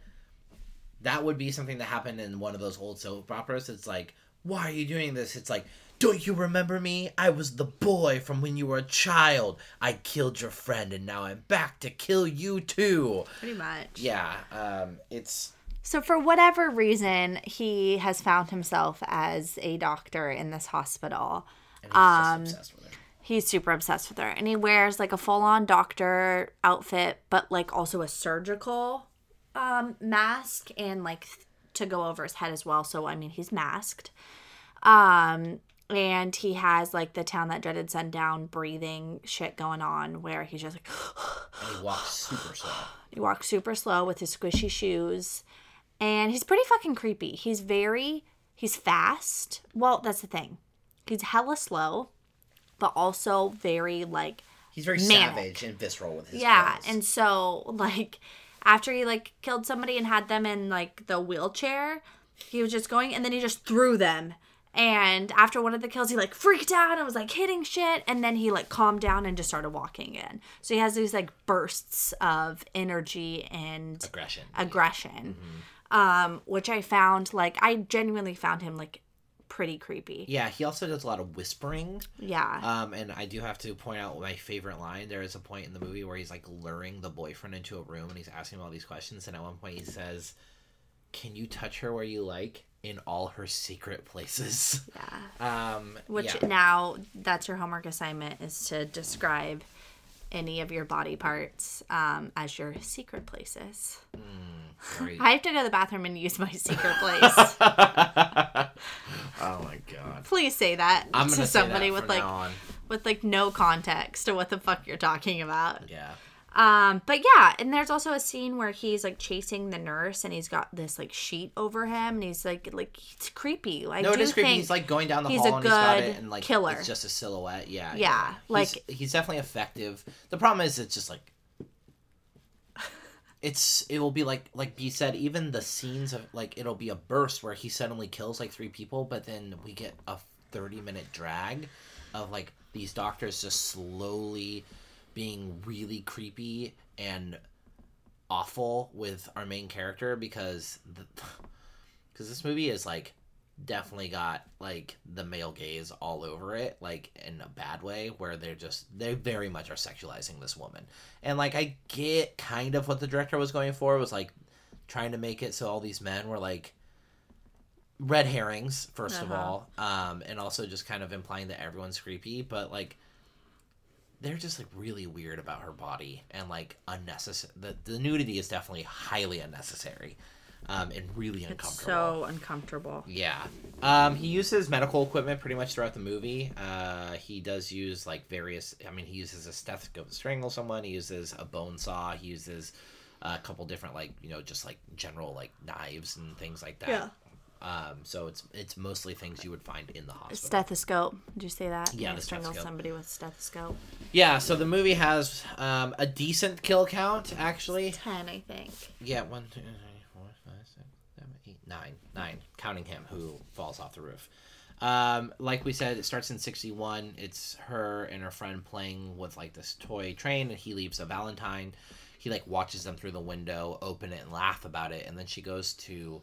that would be something that happened in one of those old soap operas. It's like, why are you doing this? It's like. Don't you remember me? I was the boy from when you were a child. I killed your friend and now I'm back to kill you too. Pretty much. Yeah, um, it's So, for whatever reason, he has found himself as a doctor in this hospital. and he's Um, just obsessed with her. He's super obsessed with her. And he wears like a full on doctor outfit, but like also a surgical um, mask and like th- to go over his head as well. So, I mean, he's masked. Um, and he has like the town that dreaded sundown breathing shit going on where he's just like, And he walks super slow. He walks super slow with his squishy shoes. And he's pretty fucking creepy. He's very he's fast. Well, that's the thing. He's hella slow, but also very like He's very Manic. savage and visceral with his yeah, kills. and so like after he like killed somebody and had them in like the wheelchair, he was just going and then he just threw them. And after one of the kills, he like freaked out and was like hitting shit. And then he like calmed down and just started walking in. So he has these like bursts of energy and aggression. aggression Mm-hmm. um which i found like i genuinely found him like pretty creepy Yeah, he also does a lot of whispering. yeah Um, and I do have to point out my favorite line. There is a point in the movie where he's like luring the boyfriend into a room and he's asking him all these questions. And at one point he says, "Can you touch her where you like in all her secret places?" yeah Um, which yeah. now that's your homework assignment is to describe any of your body parts um, as your secret places. Very- i have to go to the bathroom and use my secret place. Oh my god. please say that I'm to somebody that with like with like no context to what the fuck you're talking about. Yeah. Um, but yeah, and there's also a scene where he's like chasing the nurse and he's got this like sheet over him and he's like like it's creepy. I No, it do creepy. He's like going down the he's hall and he's got it, and like killer. it's just a silhouette. Yeah, Yeah, He's- like- he's definitely effective. The problem is, it's just like it's it will be like like B said. Even the scenes of like it'll be a burst where he suddenly kills like three people, but then we get a thirty minute drag of like these doctors just slowly being really creepy and awful with our main character because because this movie is like definitely got like the male gaze all over it like in a bad way where they're just they very much are sexualizing this woman and like i get kind of what the director was going for was like trying to make it so all these men were like red herrings 1st of Uh-huh. all um and also just kind of implying that everyone's creepy but like they're just like really weird about her body and like unnecessary the, the nudity is definitely highly unnecessary um and really uncomfortable so uncomfortable. yeah. Um, he uses medical equipment pretty much throughout the movie. Uh, he does use like various. I mean, he uses a stethoscope to strangle someone. He uses a bone saw. He uses a couple different like you know just like general like knives and things like that. Yeah. Um, so it's it's mostly things you would find in the hospital. Stethoscope. Did you say that? Yeah, the strangle stethoscope. somebody with stethoscope. yeah. So the movie has um, a decent kill count actually. Ten, I think. Yeah, one, two, three, four, five, six, seven, eight, nine, nine, counting him who falls off the roof. Um, like we said, it starts in '61. It's her and her friend playing with like this toy train, and he leaves a Valentine. He like watches them through the window, open it, and laugh about it, and then she goes to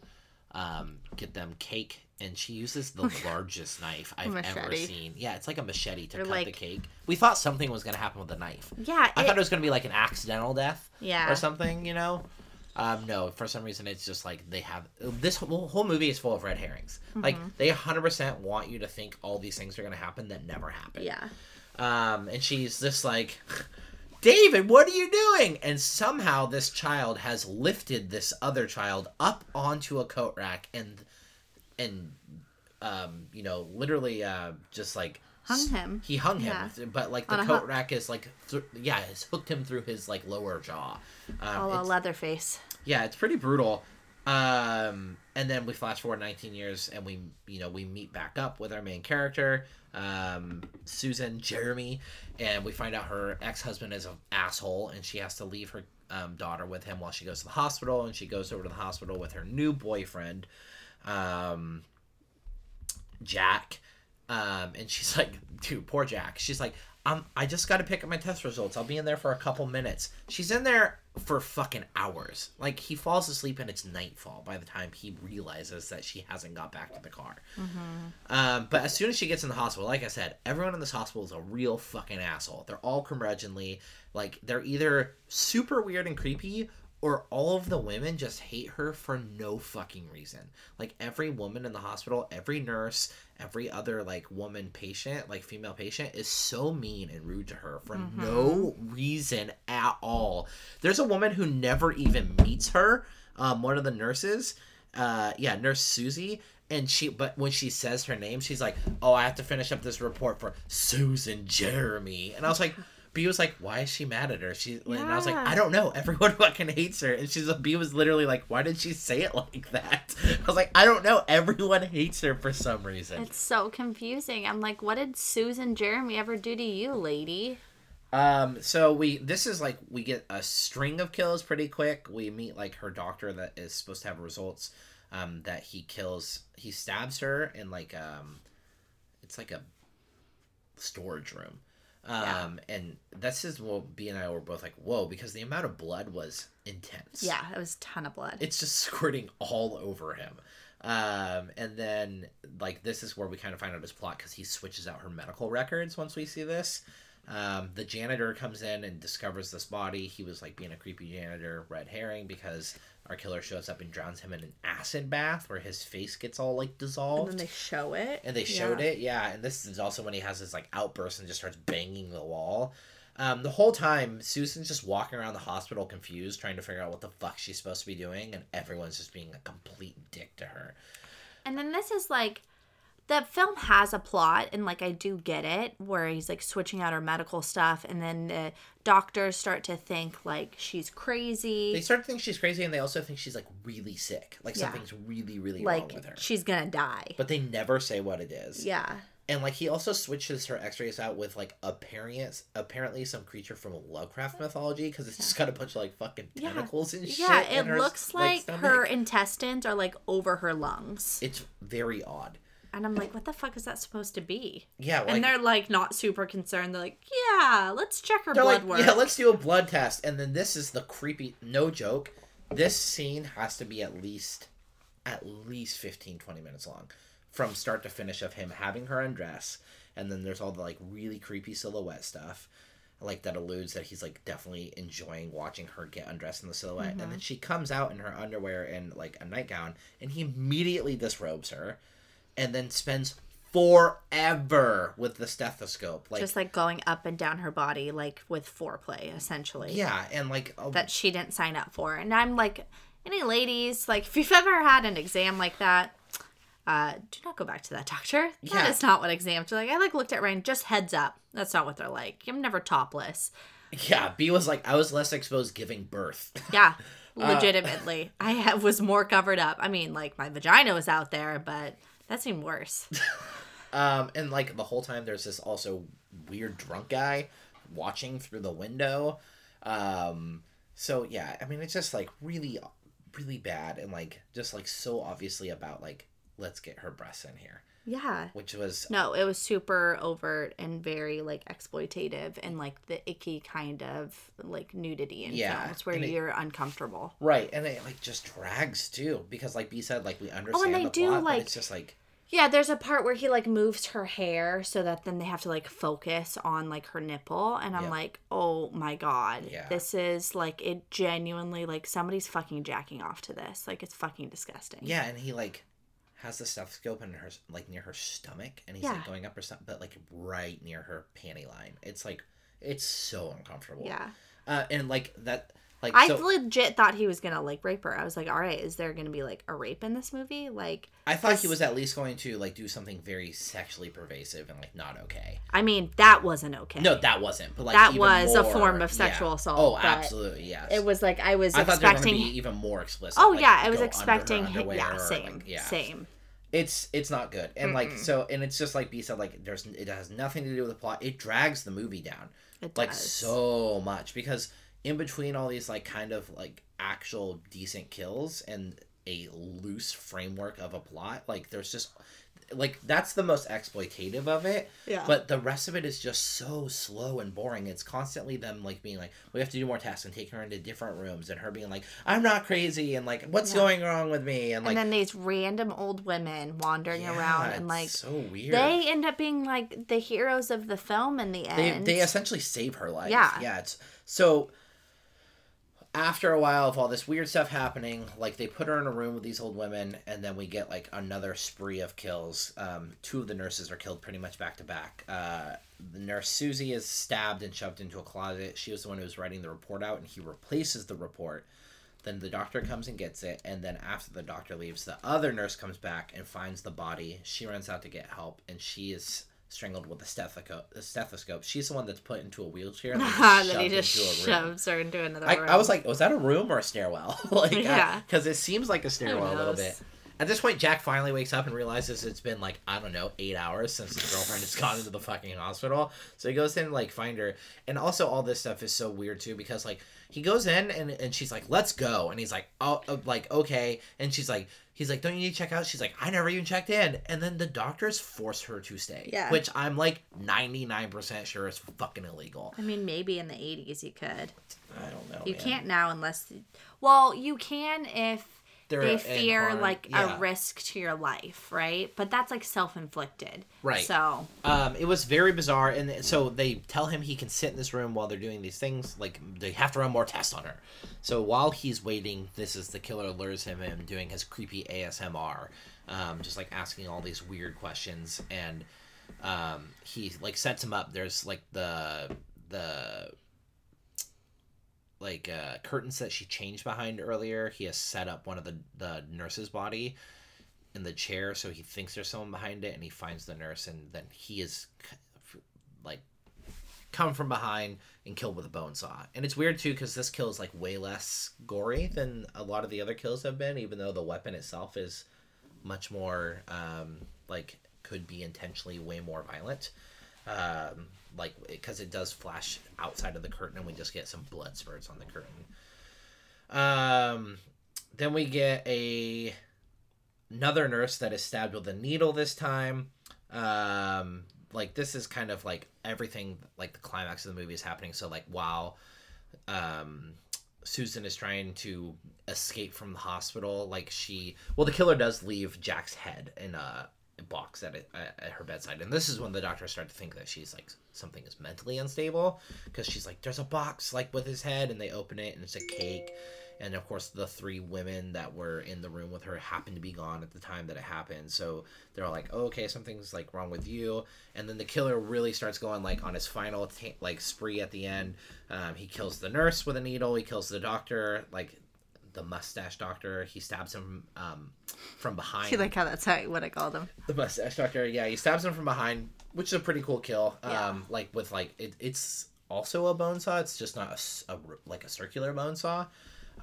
um, get them cake, and she uses the largest knife I've ever seen. Yeah, it's like a machete to Or cut like- the cake. We thought something was gonna happen with the knife. Yeah. I it- thought it was gonna be like an accidental death Yeah. or something, you know. Um, no, for some reason it's just like they have this whole, whole movie is full of red herrings. Mm-hmm. Like they 100% want you to think all these things are going to happen that never happen. Yeah. Um, and she's just like, David, what are you doing? And somehow this child has lifted this other child up onto a coat rack and and um, you know, literally uh, just like hung him. He hung him, Yeah. but like the coat hook. rack is like, th- yeah, it's hooked him through his like lower jaw. Um, Oh, a it's- Leatherface. yeah, it's pretty brutal. Um, and then we flash forward 19 years, and we, you know, we meet back up with our main character, um, Susan Jeremy, and we find out her ex-husband is an asshole, and she has to leave her um, daughter with him while she goes to the hospital, and she goes over to the hospital with her new boyfriend, um, Jack, um, and she's like, dude, poor Jack. She's like, um, I just got to pick up my test results. I'll be in there for a couple minutes. She's in there for fucking hours. Like he falls asleep and it's nightfall by the time he realizes that she hasn't got back to the car. Um, but as soon as she gets in the hospital, like I said, everyone in this hospital is a real fucking asshole. They're all curmudgeonly. Like they're either super weird and creepy, or all of the women just hate her for no fucking reason. Like every woman in the hospital, every nurse, every other like woman patient, like female patient, is so mean and rude to her for no reason at all. There's a woman who never even meets her. Um, one of the nurses, uh, yeah, Nurse Susie, and she but when she says her name she's like oh i have to finish up this report for susan jeremy and i was like b was like why is she mad at her she and i was like i don't know everyone fucking hates her and she's b was literally like why did she say it like that i was like i don't know everyone hates her for some reason It's so confusing. I'm like, what did Susan Jeremy ever do to you, lady? Um, so we this is like we get a string of kills pretty quick. We meet like her doctor that is supposed to have results. Um, that he kills. He stabs her in like um, it's like a storage room. Um, and this is what B and I were both like, whoa, because the amount of blood was intense. Yeah, it was a ton of blood. It's just squirting all over him. Um, and then like this is where we kind of find out his plot because he switches out her medical records once we see this. Um, the janitor comes in and discovers this body. He was like being a creepy janitor, red herring, because our killer shows up and drowns him in an acid bath where his face gets all like dissolved. and then they show it. And they showed it, yeah. And this is also when he has his like outburst and just starts banging the wall. Um, the whole time, Susan's just walking around the hospital confused, trying to figure out what the fuck she's supposed to be doing, and everyone's just being a complete dick to her. And then this is like the film has a plot and like I do get it where he's like switching out her medical stuff and then the doctors start to think like she's crazy. They start to think she's crazy, and they also think she's like really sick, like Yeah. something's really, really like wrong with her. she's gonna die. But they never say what it is. yeah. And like he also switches her X-rays out with like apparent, apparently some creature from Lovecraft mythology because it's just got a bunch of like fucking Yeah. tentacles and shit. Yeah, it her, looks like stomach. her intestines are like over her lungs. It's very odd. And I'm like, what the fuck is that supposed to be? Yeah, like and they're like not super concerned. They're like, yeah, let's check her blood like, work. yeah, let's do a blood test. And then this is the creepy, no joke. This scene has to be at least, at least 15, 20 minutes long from start to finish of him having her undress. And then there's all the like really creepy silhouette stuff. Like that alludes that he's like definitely enjoying watching her get undressed in the silhouette. And mm-hmm. then she comes out in her underwear and like a nightgown and he immediately disrobes her and then spends forever with the stethoscope. Like just like going up and down her body, like with foreplay, essentially. Yeah, and like a, That she didn't sign up for. And I'm like, any ladies, like if you've ever had an exam like that, uh, do not go back to that doctor. That is Yeah. not what exams are like. I like looked at Ryan, just heads up. That's not what they're like. I'm never topless. yeah, B was like I was less exposed giving birth. Yeah. Uh, Legitimately. I have, was more covered up. I mean, like my vagina was out there, but that seemed worse. um, and like the whole time there's this also weird drunk guy watching through the window. Um, so yeah, I mean it's just like really, really bad and like just like so obviously about like let's get her breasts in here, Yeah. which was No, it was super overt and very like exploitative and like the icky kind of like nudity in Yeah, films where and you're uncomfortable. right, and it like just drags too because like B said, like we oh, understand Oh, they the do, plot, like- but it's just like Yeah, there's a part where he like moves her hair so that then they have to like focus on like her nipple and I'm Yeah. like, "Oh my god. Yeah. This is like it genuinely like somebody's fucking jacking off to this. Like it's fucking disgusting." Yeah, and he like has the stethoscope in her like near her stomach, and he's Yeah. like going up her stomach, but like right near her panty line. It's like it's so uncomfortable. Yeah. Uh, and like that, Like I so, legit thought he was gonna like rape her. I was like, all right, is there gonna be like a rape in this movie? Like, I thought he was at least going to like do something very sexually pervasive and like not okay. I mean, that wasn't okay. No, that wasn't. But like That was a form of yeah. sexual oh, assault, Oh, absolutely, yes. it was like I was I thought they were expecting. be even more explicit. oh like, yeah, I was go under her expecting. Yeah, or, same, like, yeah. same. It's it's not good, and like so, and it's just like B said, like there's it has nothing to do with the plot. It drags the movie down It like does. so much because in between all these like kind of like actual decent kills and a loose framework of a plot, like there's just like that's the most exploitative of it. Yeah. But the rest of it is just so slow and boring. It's constantly them like being like, we have to do more tasks and taking her into different rooms, and her being like, I'm not crazy, and like, what's Yeah. going wrong with me, and like, and then these random old women wandering yeah, around and like so weird. they end up being like the heroes of the film in the they, end. they essentially save her life. Yeah. Yeah. It's so after a while of all this weird stuff happening, like they put her in a room with these old women, and then we get like another spree of kills. Um, two of the nurses are killed pretty much back to back. Uh, the nurse Susie is stabbed and shoved into a closet. She was the one who was writing the report out, and he replaces the report. Then the doctor comes and gets it, and then after the doctor leaves, the other nurse comes back and finds the body. She runs out to get help, and she is strangled with a stethoscope. A stethoscope. She's the one that's put into a wheelchair and then then he just into a room. shoves her into another I, room. I was like, was that a room or a stairwell? like, Yeah. because it seems like a stairwell a little bit. At this point, Jack finally wakes up and realizes it's been like I don't know eight hours since his girlfriend has gone into the fucking hospital. So he goes in and like find her, and also all this stuff is so weird too because like he goes in and and she's like, "Let's go," and he's like, "Oh, uh, like okay," and she's like. He's like, don't you need to check out? She's like, I never even checked in. And then the doctors force her to stay. Yeah. Which I'm like 99% sure is fucking illegal. I mean, maybe in the '80s you could. I don't know. You man. can't now unless. Well, you can if They're they fear harm- like yeah. a risk to your life, right? But that's like self-inflicted. Right. So Um, it was very bizarre, and so they tell him he can sit in this room while they're doing these things. Like they have to run more tests on her. So while he's waiting, this is the killer lures him in doing his creepy ASMR, um, just like asking all these weird questions, and um, he like sets him up. There's like the the like uh, curtains that she changed behind earlier. He has set up one of the the nurse's body in the chair, so he thinks there's someone behind it, and he finds the nurse, and then he is like come from behind and killed with a bone saw. And it's weird too because this kill is like way less gory than a lot of the other kills have been, even though the weapon itself is much more um, like could be intentionally way more violent. Um, like because it does flash outside of the curtain, and we just get some blood spurts on the curtain. Um, then we get a another nurse that is stabbed with a needle this time. Um, like this is kind of like everything like the climax of the movie is happening. So like while um Susan is trying to escape from the hospital, like she well the killer does leave Jack's head in a box at it at her bedside and this is when the doctors start to think that she's like something is mentally unstable because she's like there's a box like with his head and they open it and it's a cake. And of course the three women that were in the room with her happened to be gone at the time that it happened. So they're all like oh, okay something's like wrong with you. And then the killer really starts going like on his final ta like spree at the end. Um, he kills the nurse with a needle he kills the doctor like the mustache doctor. He stabs him um, from behind. You like how that's how what I called him. the mustache doctor yeah he stabs him from behind which is a pretty cool kill um like with like it, it's also a bone saw it's just not a like a circular bone saw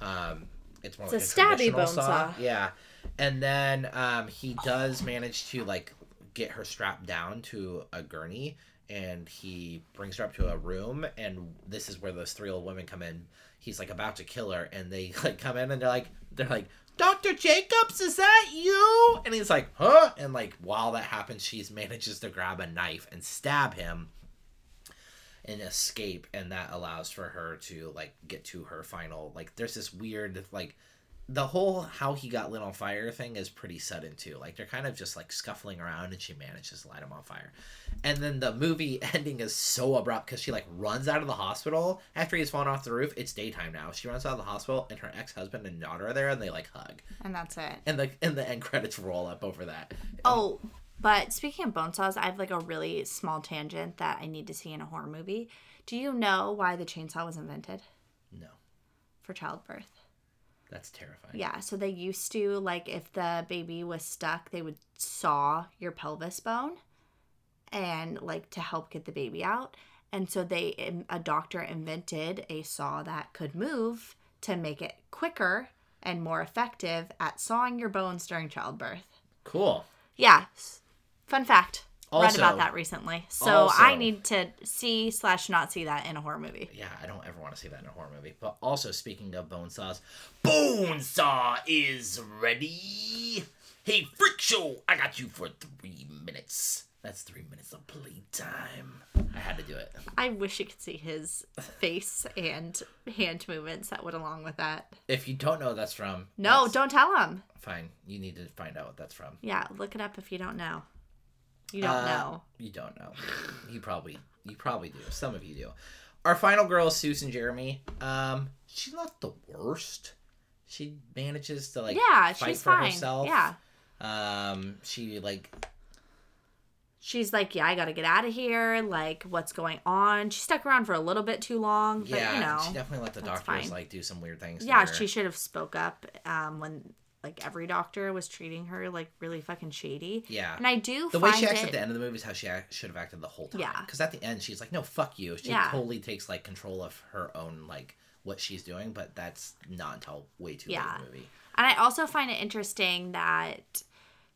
um it's more It's like a a, stabby bone saw. saw. yeah and then um he does manage to like get her strapped down to a gurney and he brings her up to a room and this is where those three old women come in. He's like about to kill her and they like come in and they're like they're like dr jacobs is that you? And he's like huh? And like while that happens she manages to grab a knife and stab him and escape and that allows for her to like get to her final like there's this weird like the whole how he got lit on fire thing is pretty sudden too like they're kind of just like scuffling around and she manages to light him on fire and then the movie ending is so abrupt because she like runs out of the hospital after he's fallen off the roof it's daytime now she runs out of the hospital and her ex-husband and daughter are there and they like hug And that's it. and the and the end credits roll up over that Oh, but speaking of bone saws, I have like a really small tangent that I need to see in a horror movie. Do you know why the chainsaw was invented? no for childbirth. That's terrifying. Yeah, so they used to like if the baby was stuck, they would saw your pelvis bone and like to help get the baby out. And so they a doctor invented a saw that could move to make it quicker and more effective at sawing your bones during childbirth. Cool. Yeah. Fun fact. Read about that recently. So I need to see slash not see that in a horror movie. Yeah, I don't ever want to see that in a horror movie. But also, speaking of bone saws, bone saw is ready. Hey, freak show! I got you for three minutes. That's three minutes of playtime. I had to do it. I wish you could see his face and hand movements that went along with that. If you don't know what that's from, No, that's don't tell him. Fine, you need to find out what that's from. Yeah, look it up if you don't know. You don't Uh, know. You don't know. You probably you probably do. Some of you do. Our final girl, Susan Jeremy. Um, she's not the worst. She manages to like Yeah, fight she's for fine. herself. Yeah. Um, she like She's like, yeah, I got to get out of here. Like, what's going on? She stuck around for a little bit too long, but yeah, you know. she definitely let the doctors fine. like do some weird things. to yeah, she should have spoke up um, when like every doctor was treating her like really fucking shady. Yeah. And I do the way she acts it, at the end of the movie is how she act, should have acted the whole time. Yeah. Because at the end, she's like, "No, fuck you." She Yeah. totally takes like control of her own like what she's doing, but that's not until way too Yeah. late in the movie. And I also find it interesting that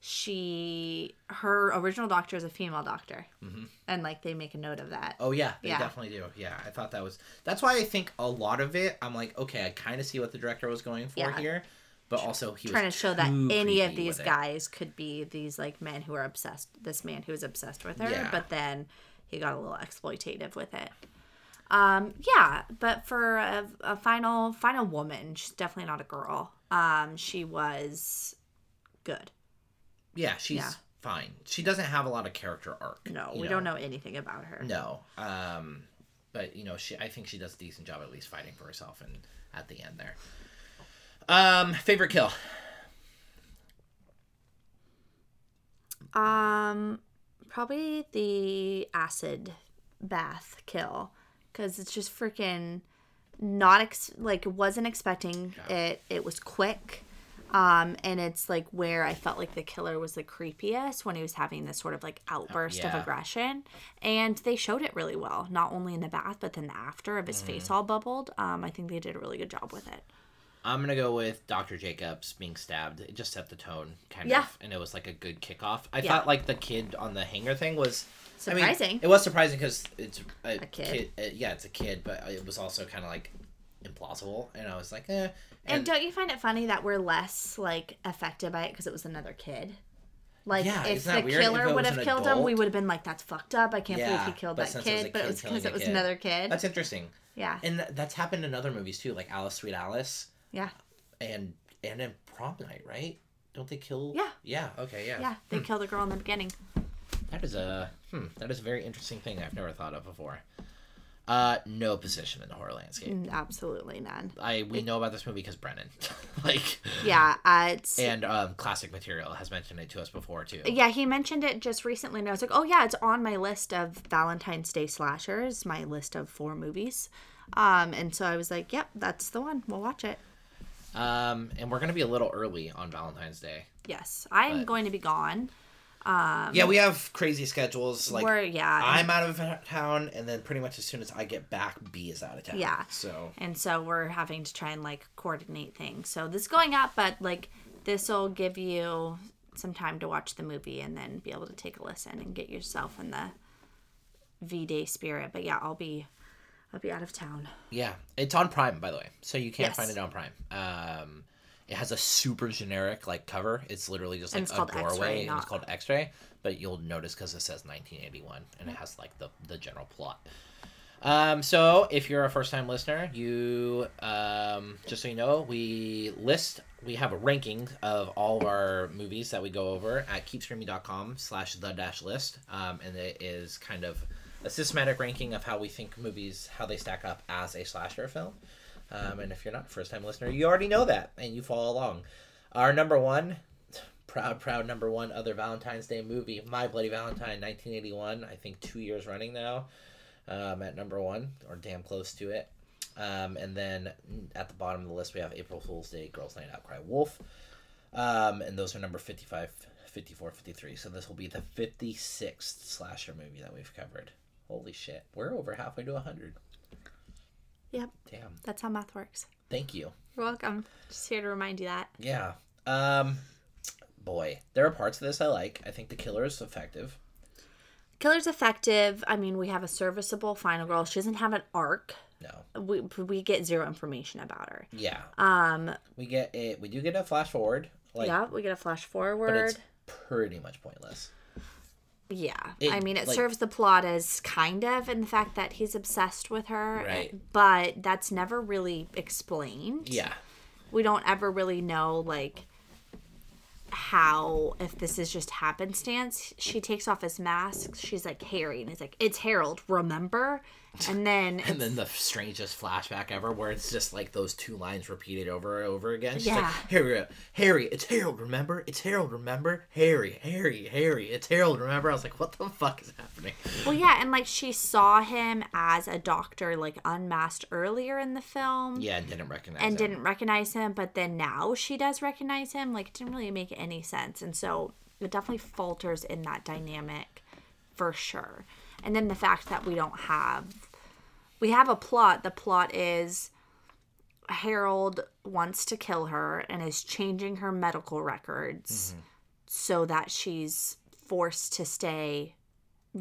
she her original doctor is a female doctor, Mhm. and like they make a note of that. Oh yeah, they Yeah. definitely do. Yeah, I thought that was. That's why I think a lot of it. I'm like, okay, I kind of see what the director was going for Yeah. here, but also he trying was to show that any of these with it. guys could be these like men who are obsessed this man who is obsessed with her Yeah. but then he got a little exploitative with it um yeah but for a, a final final woman she's definitely not a girl um she was good Yeah, she's Yeah. fine. She doesn't have a lot of character arc. no we don't know anything about her No. Um, but you know, she. I think she does a decent job at least fighting for herself, and at the end there. Um, favorite kill. Um, probably the acid bath kill because it's just freaking not ex- like wasn't expecting Yeah. it. It was quick. Um, and it's like where I felt like the killer was the creepiest when he was having this sort of like outburst of aggression, and they showed it really well. Not only in the bath, but then the after of his Mm-hmm. face all bubbled. Um, I think they did a really good job with it. I'm gonna go with Dr. Jacobs being stabbed. It just set the tone, kind Yeah. of, and it was like a good kickoff. I Yeah. thought like the kid on the hanger thing was I mean, Surprising. it was surprising because it's a, kid. uh, yeah, it's a kid, but it was also kind of like implausible, and I was like, eh. And, don't you find it funny that we're less like affected by it because it was another kid? Like Yeah, if the weird? Killer would have killed him, we would have been like, "That's fucked up. I can't believe he killed that it was kid." But it was because it was kid. another kid. that's interesting, yeah, and th- that's happened in other movies too, like Alice, Sweet Alice, yeah, and and in Prom Night, right? Don't they kill? Yeah. Yeah. Okay. Yeah. yeah. They kill the girl in the beginning. That is a hmm. That is a very interesting thing I've never thought of before. Uh, no position in the horror landscape. Absolutely none. I we know about this movie because Brendan, like, Yeah, uh, it's and um, classic material has mentioned it to us before too. yeah. He mentioned it just recently, and I was like, "Oh yeah, it's on my list of Valentine's Day slashers, my list of four movies." Um, and so I was like, "Yep, that's the one. We'll watch it." Um, and we're gonna be a little early on Valentine's Day. Yes, I am But- going to be gone. Um, yeah, we have crazy schedules. Like we're yeah, I'm out of town, and then pretty much as soon as I get back, B is out of town. Yeah. So and so we're having to try and like coordinate things. So this is going up, but like this will give you some time to watch the movie and then be able to take a listen and get yourself in the V Day spirit. But yeah, I'll be I'll be out of town. yeah, it's on Prime by the way, so you can't Yes. find it on Prime. Um, it has a super generic like cover. It's literally just like a doorway, and it's called X-ray. But you'll notice because it says 1981, and it has like the the general plot. Um, so if you're a first time listener, you um, just so you know, we list we have a ranking of all of our movies that we go over at keepscreaming.com slash the dash list. Um, and it is kind of a systematic ranking of how we think movies how they stack up as a slasher film. Um, and if you're not a first time listener, you already know that and you follow along. Our number one proud, proud number one other Valentine's Day movie, My Bloody Valentine, 1981. I think two years running now um, at number one, or damn close to it. Um, and then at the bottom of the list, we have April Fool's Day, Girls Night Out, Cry Wolf. Um, and those are number 55, 54, 53. So this will be the 56th slasher movie that we've covered. Holy shit. We're over halfway to 100. Yep, Damn. that's how math works. Thank you. You're welcome. Just here to remind you that. Yeah. Um, boy, there are parts of this I like. I think the killer is effective. Killer's effective. I mean, we have a serviceable final girl. She doesn't have an arc. No. We we get zero information about her. Yeah. Um, We get it. We do get a flash forward. Like, yeah, we get a flash forward. but it's pretty much pointless. Yeah. It, I mean, it like- serves the plot as kind of in the fact that he's obsessed with her. Eh, right. But that's never really explained. Yeah. We don't ever really know, like, how, if this is just happenstance. She takes off his mask. She's like, Harry. And he's like, it's Harold, remember? And then. And then the strangest flashback ever, where it's just like those two lines repeated over and over again. She's like, Yeah. Harry, uh, Harry, it's Harold. Remember? It's Harold. Remember? Harry, Harry, Harry, it's Harold. Remember? I was like, what the fuck is happening? Well, yeah, and like she saw him as a doctor, like unmasked earlier in the film. Yeah, and didn't recognize. and him. didn't recognize him, but then now she does recognize him. Like, it didn't really make any sense. And so it definitely falters in that dynamic for sure. And then the fact that we don't have, we have a plot. The plot is Harold wants to kill her and is changing her medical records mm-hmm. so that she's forced to stay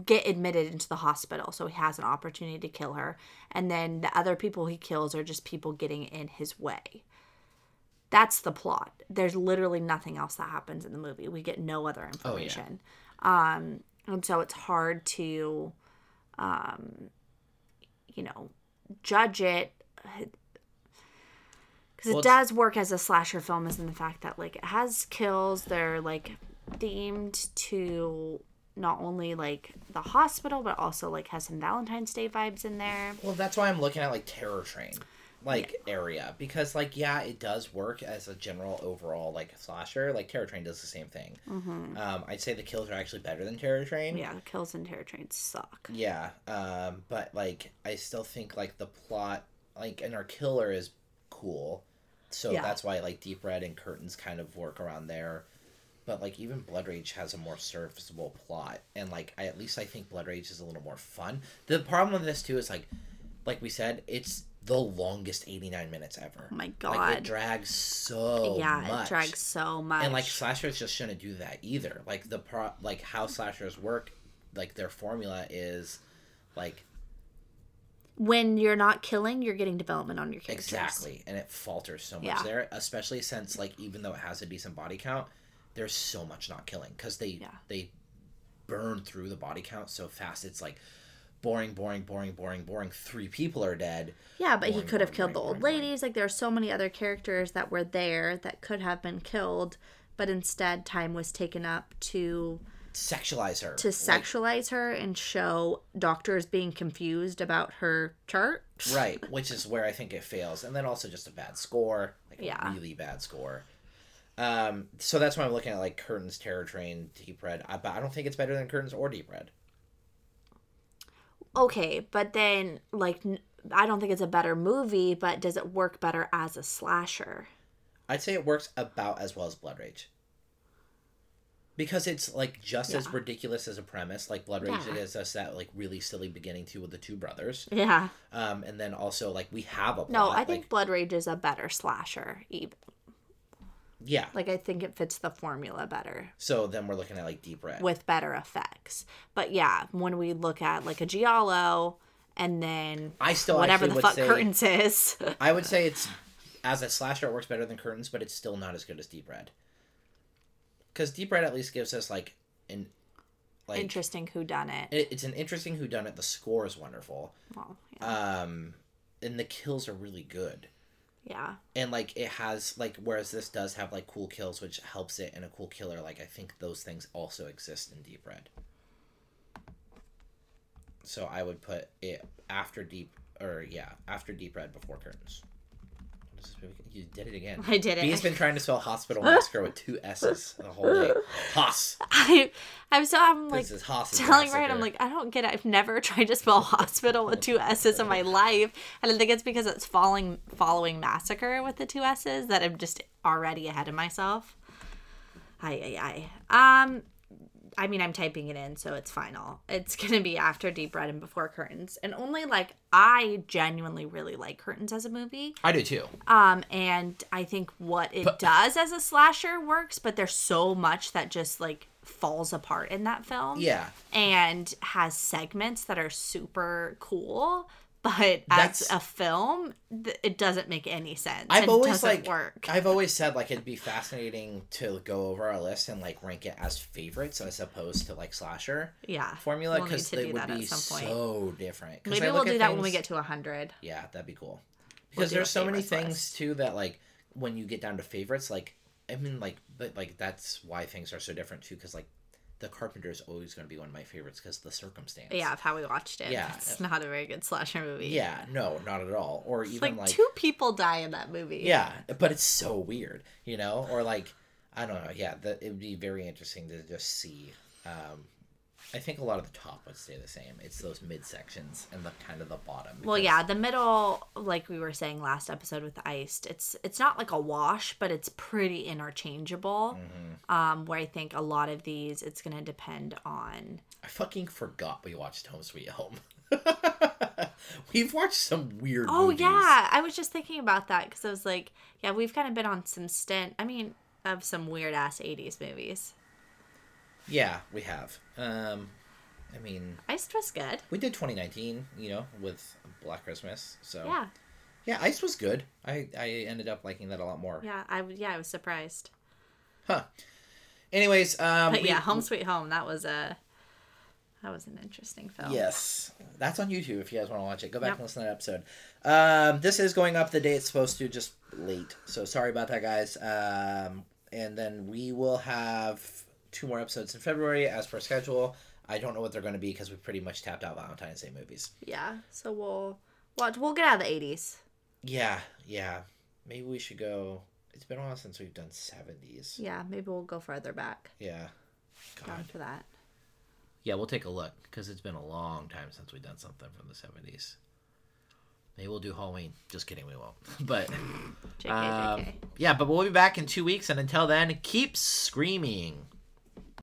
get admitted into the hospital so he has an opportunity to kill her and then the other people he kills are just people getting in his way that's the plot. There's literally nothing else that happens in the movie. We get no other information. Um and so it's hard to um you know judge it. Because it does work as a slasher film is in the fact that like it has kills. They're like themed to not only like the hospital but also like has some valentine's day vibes in there. Well, that's why I'm looking at like Terror Train, like area because like yeah, it does work as a general overall like slasher. Like Terror Train does the same thing. Mm-hmm. Um, I'd say the kills are actually better than Terror Train. yeah kills in terror trains suck Yeah. Um, but like I still think like the plot, like and our killer is cool, so Yeah. that's why like Deep Red and Curtains kind of work around there. But like even Blood Rage has a more serviceable plot, and like I at least I think Blood Rage is a little more fun. The problem with this too is like, like we said, it's the longest eighty nine minutes ever. oh my god. Like it drags so yeah much. it drags so much And like slashers just shouldn't do that either. Like the pro, like how slashers work, like their formula is, like when you're not killing you're getting development on your characters exactly, and it falters so much Yeah. there. Especially since like even though it has a decent body count, there's so much not killing because they Yeah. they burn through the body count so fast. It's like boring, boring, boring, boring, boring. Three people are dead. Yeah, but he Boring, could have boring, killed the old boring, ladies. Like there are so many other characters that were there that could have been killed, but instead time was taken up to Sexualize her to Like, sexualize her and show doctors being confused about her chart. right, which is where I think it fails, and then also just a bad score, like Yeah. a really bad score. Um, so that's why I'm looking at like Curtains, Terror Train, Deep Red. I, but I don't think it's better than Curtains or Deep Red. Okay, but then like I don't think it's a better movie, but does it work better as a slasher? I'd say it works about as well as Blood Rage. Because it's like just as ridiculous as a premise, like Blood Rage Yeah. it is just that like really silly beginning too with the two brothers. Yeah. Um, and then also like we have a plot. No, I think like, Blood Rage is a better slasher. Even yeah. like I think it fits the formula better. So then we're looking at like Deep Red. with better effects. But yeah, when we look at like a Giallo and then I still whatever the fuck say, Curtains is. I would say it's as a slasher it works better than Curtains, but it's still not as good as Deep Red. Because Deep Red at least gives us like an like Interesting who done it. it, it's an interesting whodunit. The score is wonderful. Well, yeah. Um, and the kills are really good. Yeah. and like it has like whereas this does have like cool kills which helps it and a cool killer like i think those things also exist in deep red so i would put it after deep or yeah after deep red before curtains What is this movie? You did it again. I did it. Bee's been trying to spell hospital massacre with two S's the whole day. Hoss. I, I'm so I'm like This is Hoss. telling right. I'm like I don't get it. I've never tried to spell hospital with two S's in my life, and I think it's because it's following following massacre with the two S's that I'm just already ahead of myself. Aye, aye, aye. Um, I mean, I'm typing it in, so it's final. It's gonna be after Deep Red and Before Curtains, and only like I genuinely really like Curtains as a movie. I do too. Um, and I think what it does as a slasher works, but there's so much that just like falls apart in that film. Yeah. And has segments that are super cool, but That's- as a film, th- it doesn't make any sense. I've and always doesn't like work. I've always said like it'd be fascinating to go over our list and like rank it as favorites as opposed to like slasher yeah. formula We'll because to they would be so different. Maybe I we'll do that when we get to 100. Yeah, that'd be cool. We'll Because there's so many things list. too that like when you get down to favorites, like I mean, like but like that's why things are so different too. Because like the Carpenter is always going to be one of my favorites because the circumstance. Yeah, of how we watched it. Yeah. It's not a very good slasher movie. Yeah. No, not at all. Or even Like, like, two people die in that movie. yeah, but it's so weird, you know. Or like I don't know. Yeah, that it would be very interesting to just see. Um, I think a lot of the top would stay the same. It's those mid sections and the kind of the bottom. Well, yeah, the middle, like we were saying last episode with iced, it's it's not like a wash, but it's pretty interchangeable. Mm-hmm. Um, where I think a lot of these, it's gonna depend on. I fucking forgot we watched Home Sweet Home. We've watched some weird. Oh movies. yeah, I was just thinking about that because I was like, yeah, we've kind of been on some stint. I mean, of some weird ass '80s movies. Yeah, we have. Um, I mean, Iced was good. we did 2019, you know, with Black Christmas. So Yeah, yeah, Ice was good. I I ended up liking that a lot more. yeah, I yeah, I was surprised. Huh. Anyways, um, But we- yeah, Home Sweet Home, that was a that was an interesting film. Yes, that's on YouTube if you guys want to watch it. Go back Yep. and listen to that episode. Um, this is going up the day it's supposed to, just late. So sorry about that, guys. Um, and then we will have two more episodes in February as per schedule. I don't know what they're going to be because we pretty much tapped out Valentine's Day movies. Yeah, so we'll watch. We'll get out of the '80s. Yeah, yeah. Maybe we should go. It's been a while since we've done 70s. Yeah, maybe we'll go further back. Yeah. Down God. for that. Yeah, we'll take a look because it's been a long time since we've done something from the 70s. Maybe we'll do Halloween. Just kidding, we won't. But JK, um, JK. yeah, but we'll be back in two weeks, and until then, keep screaming.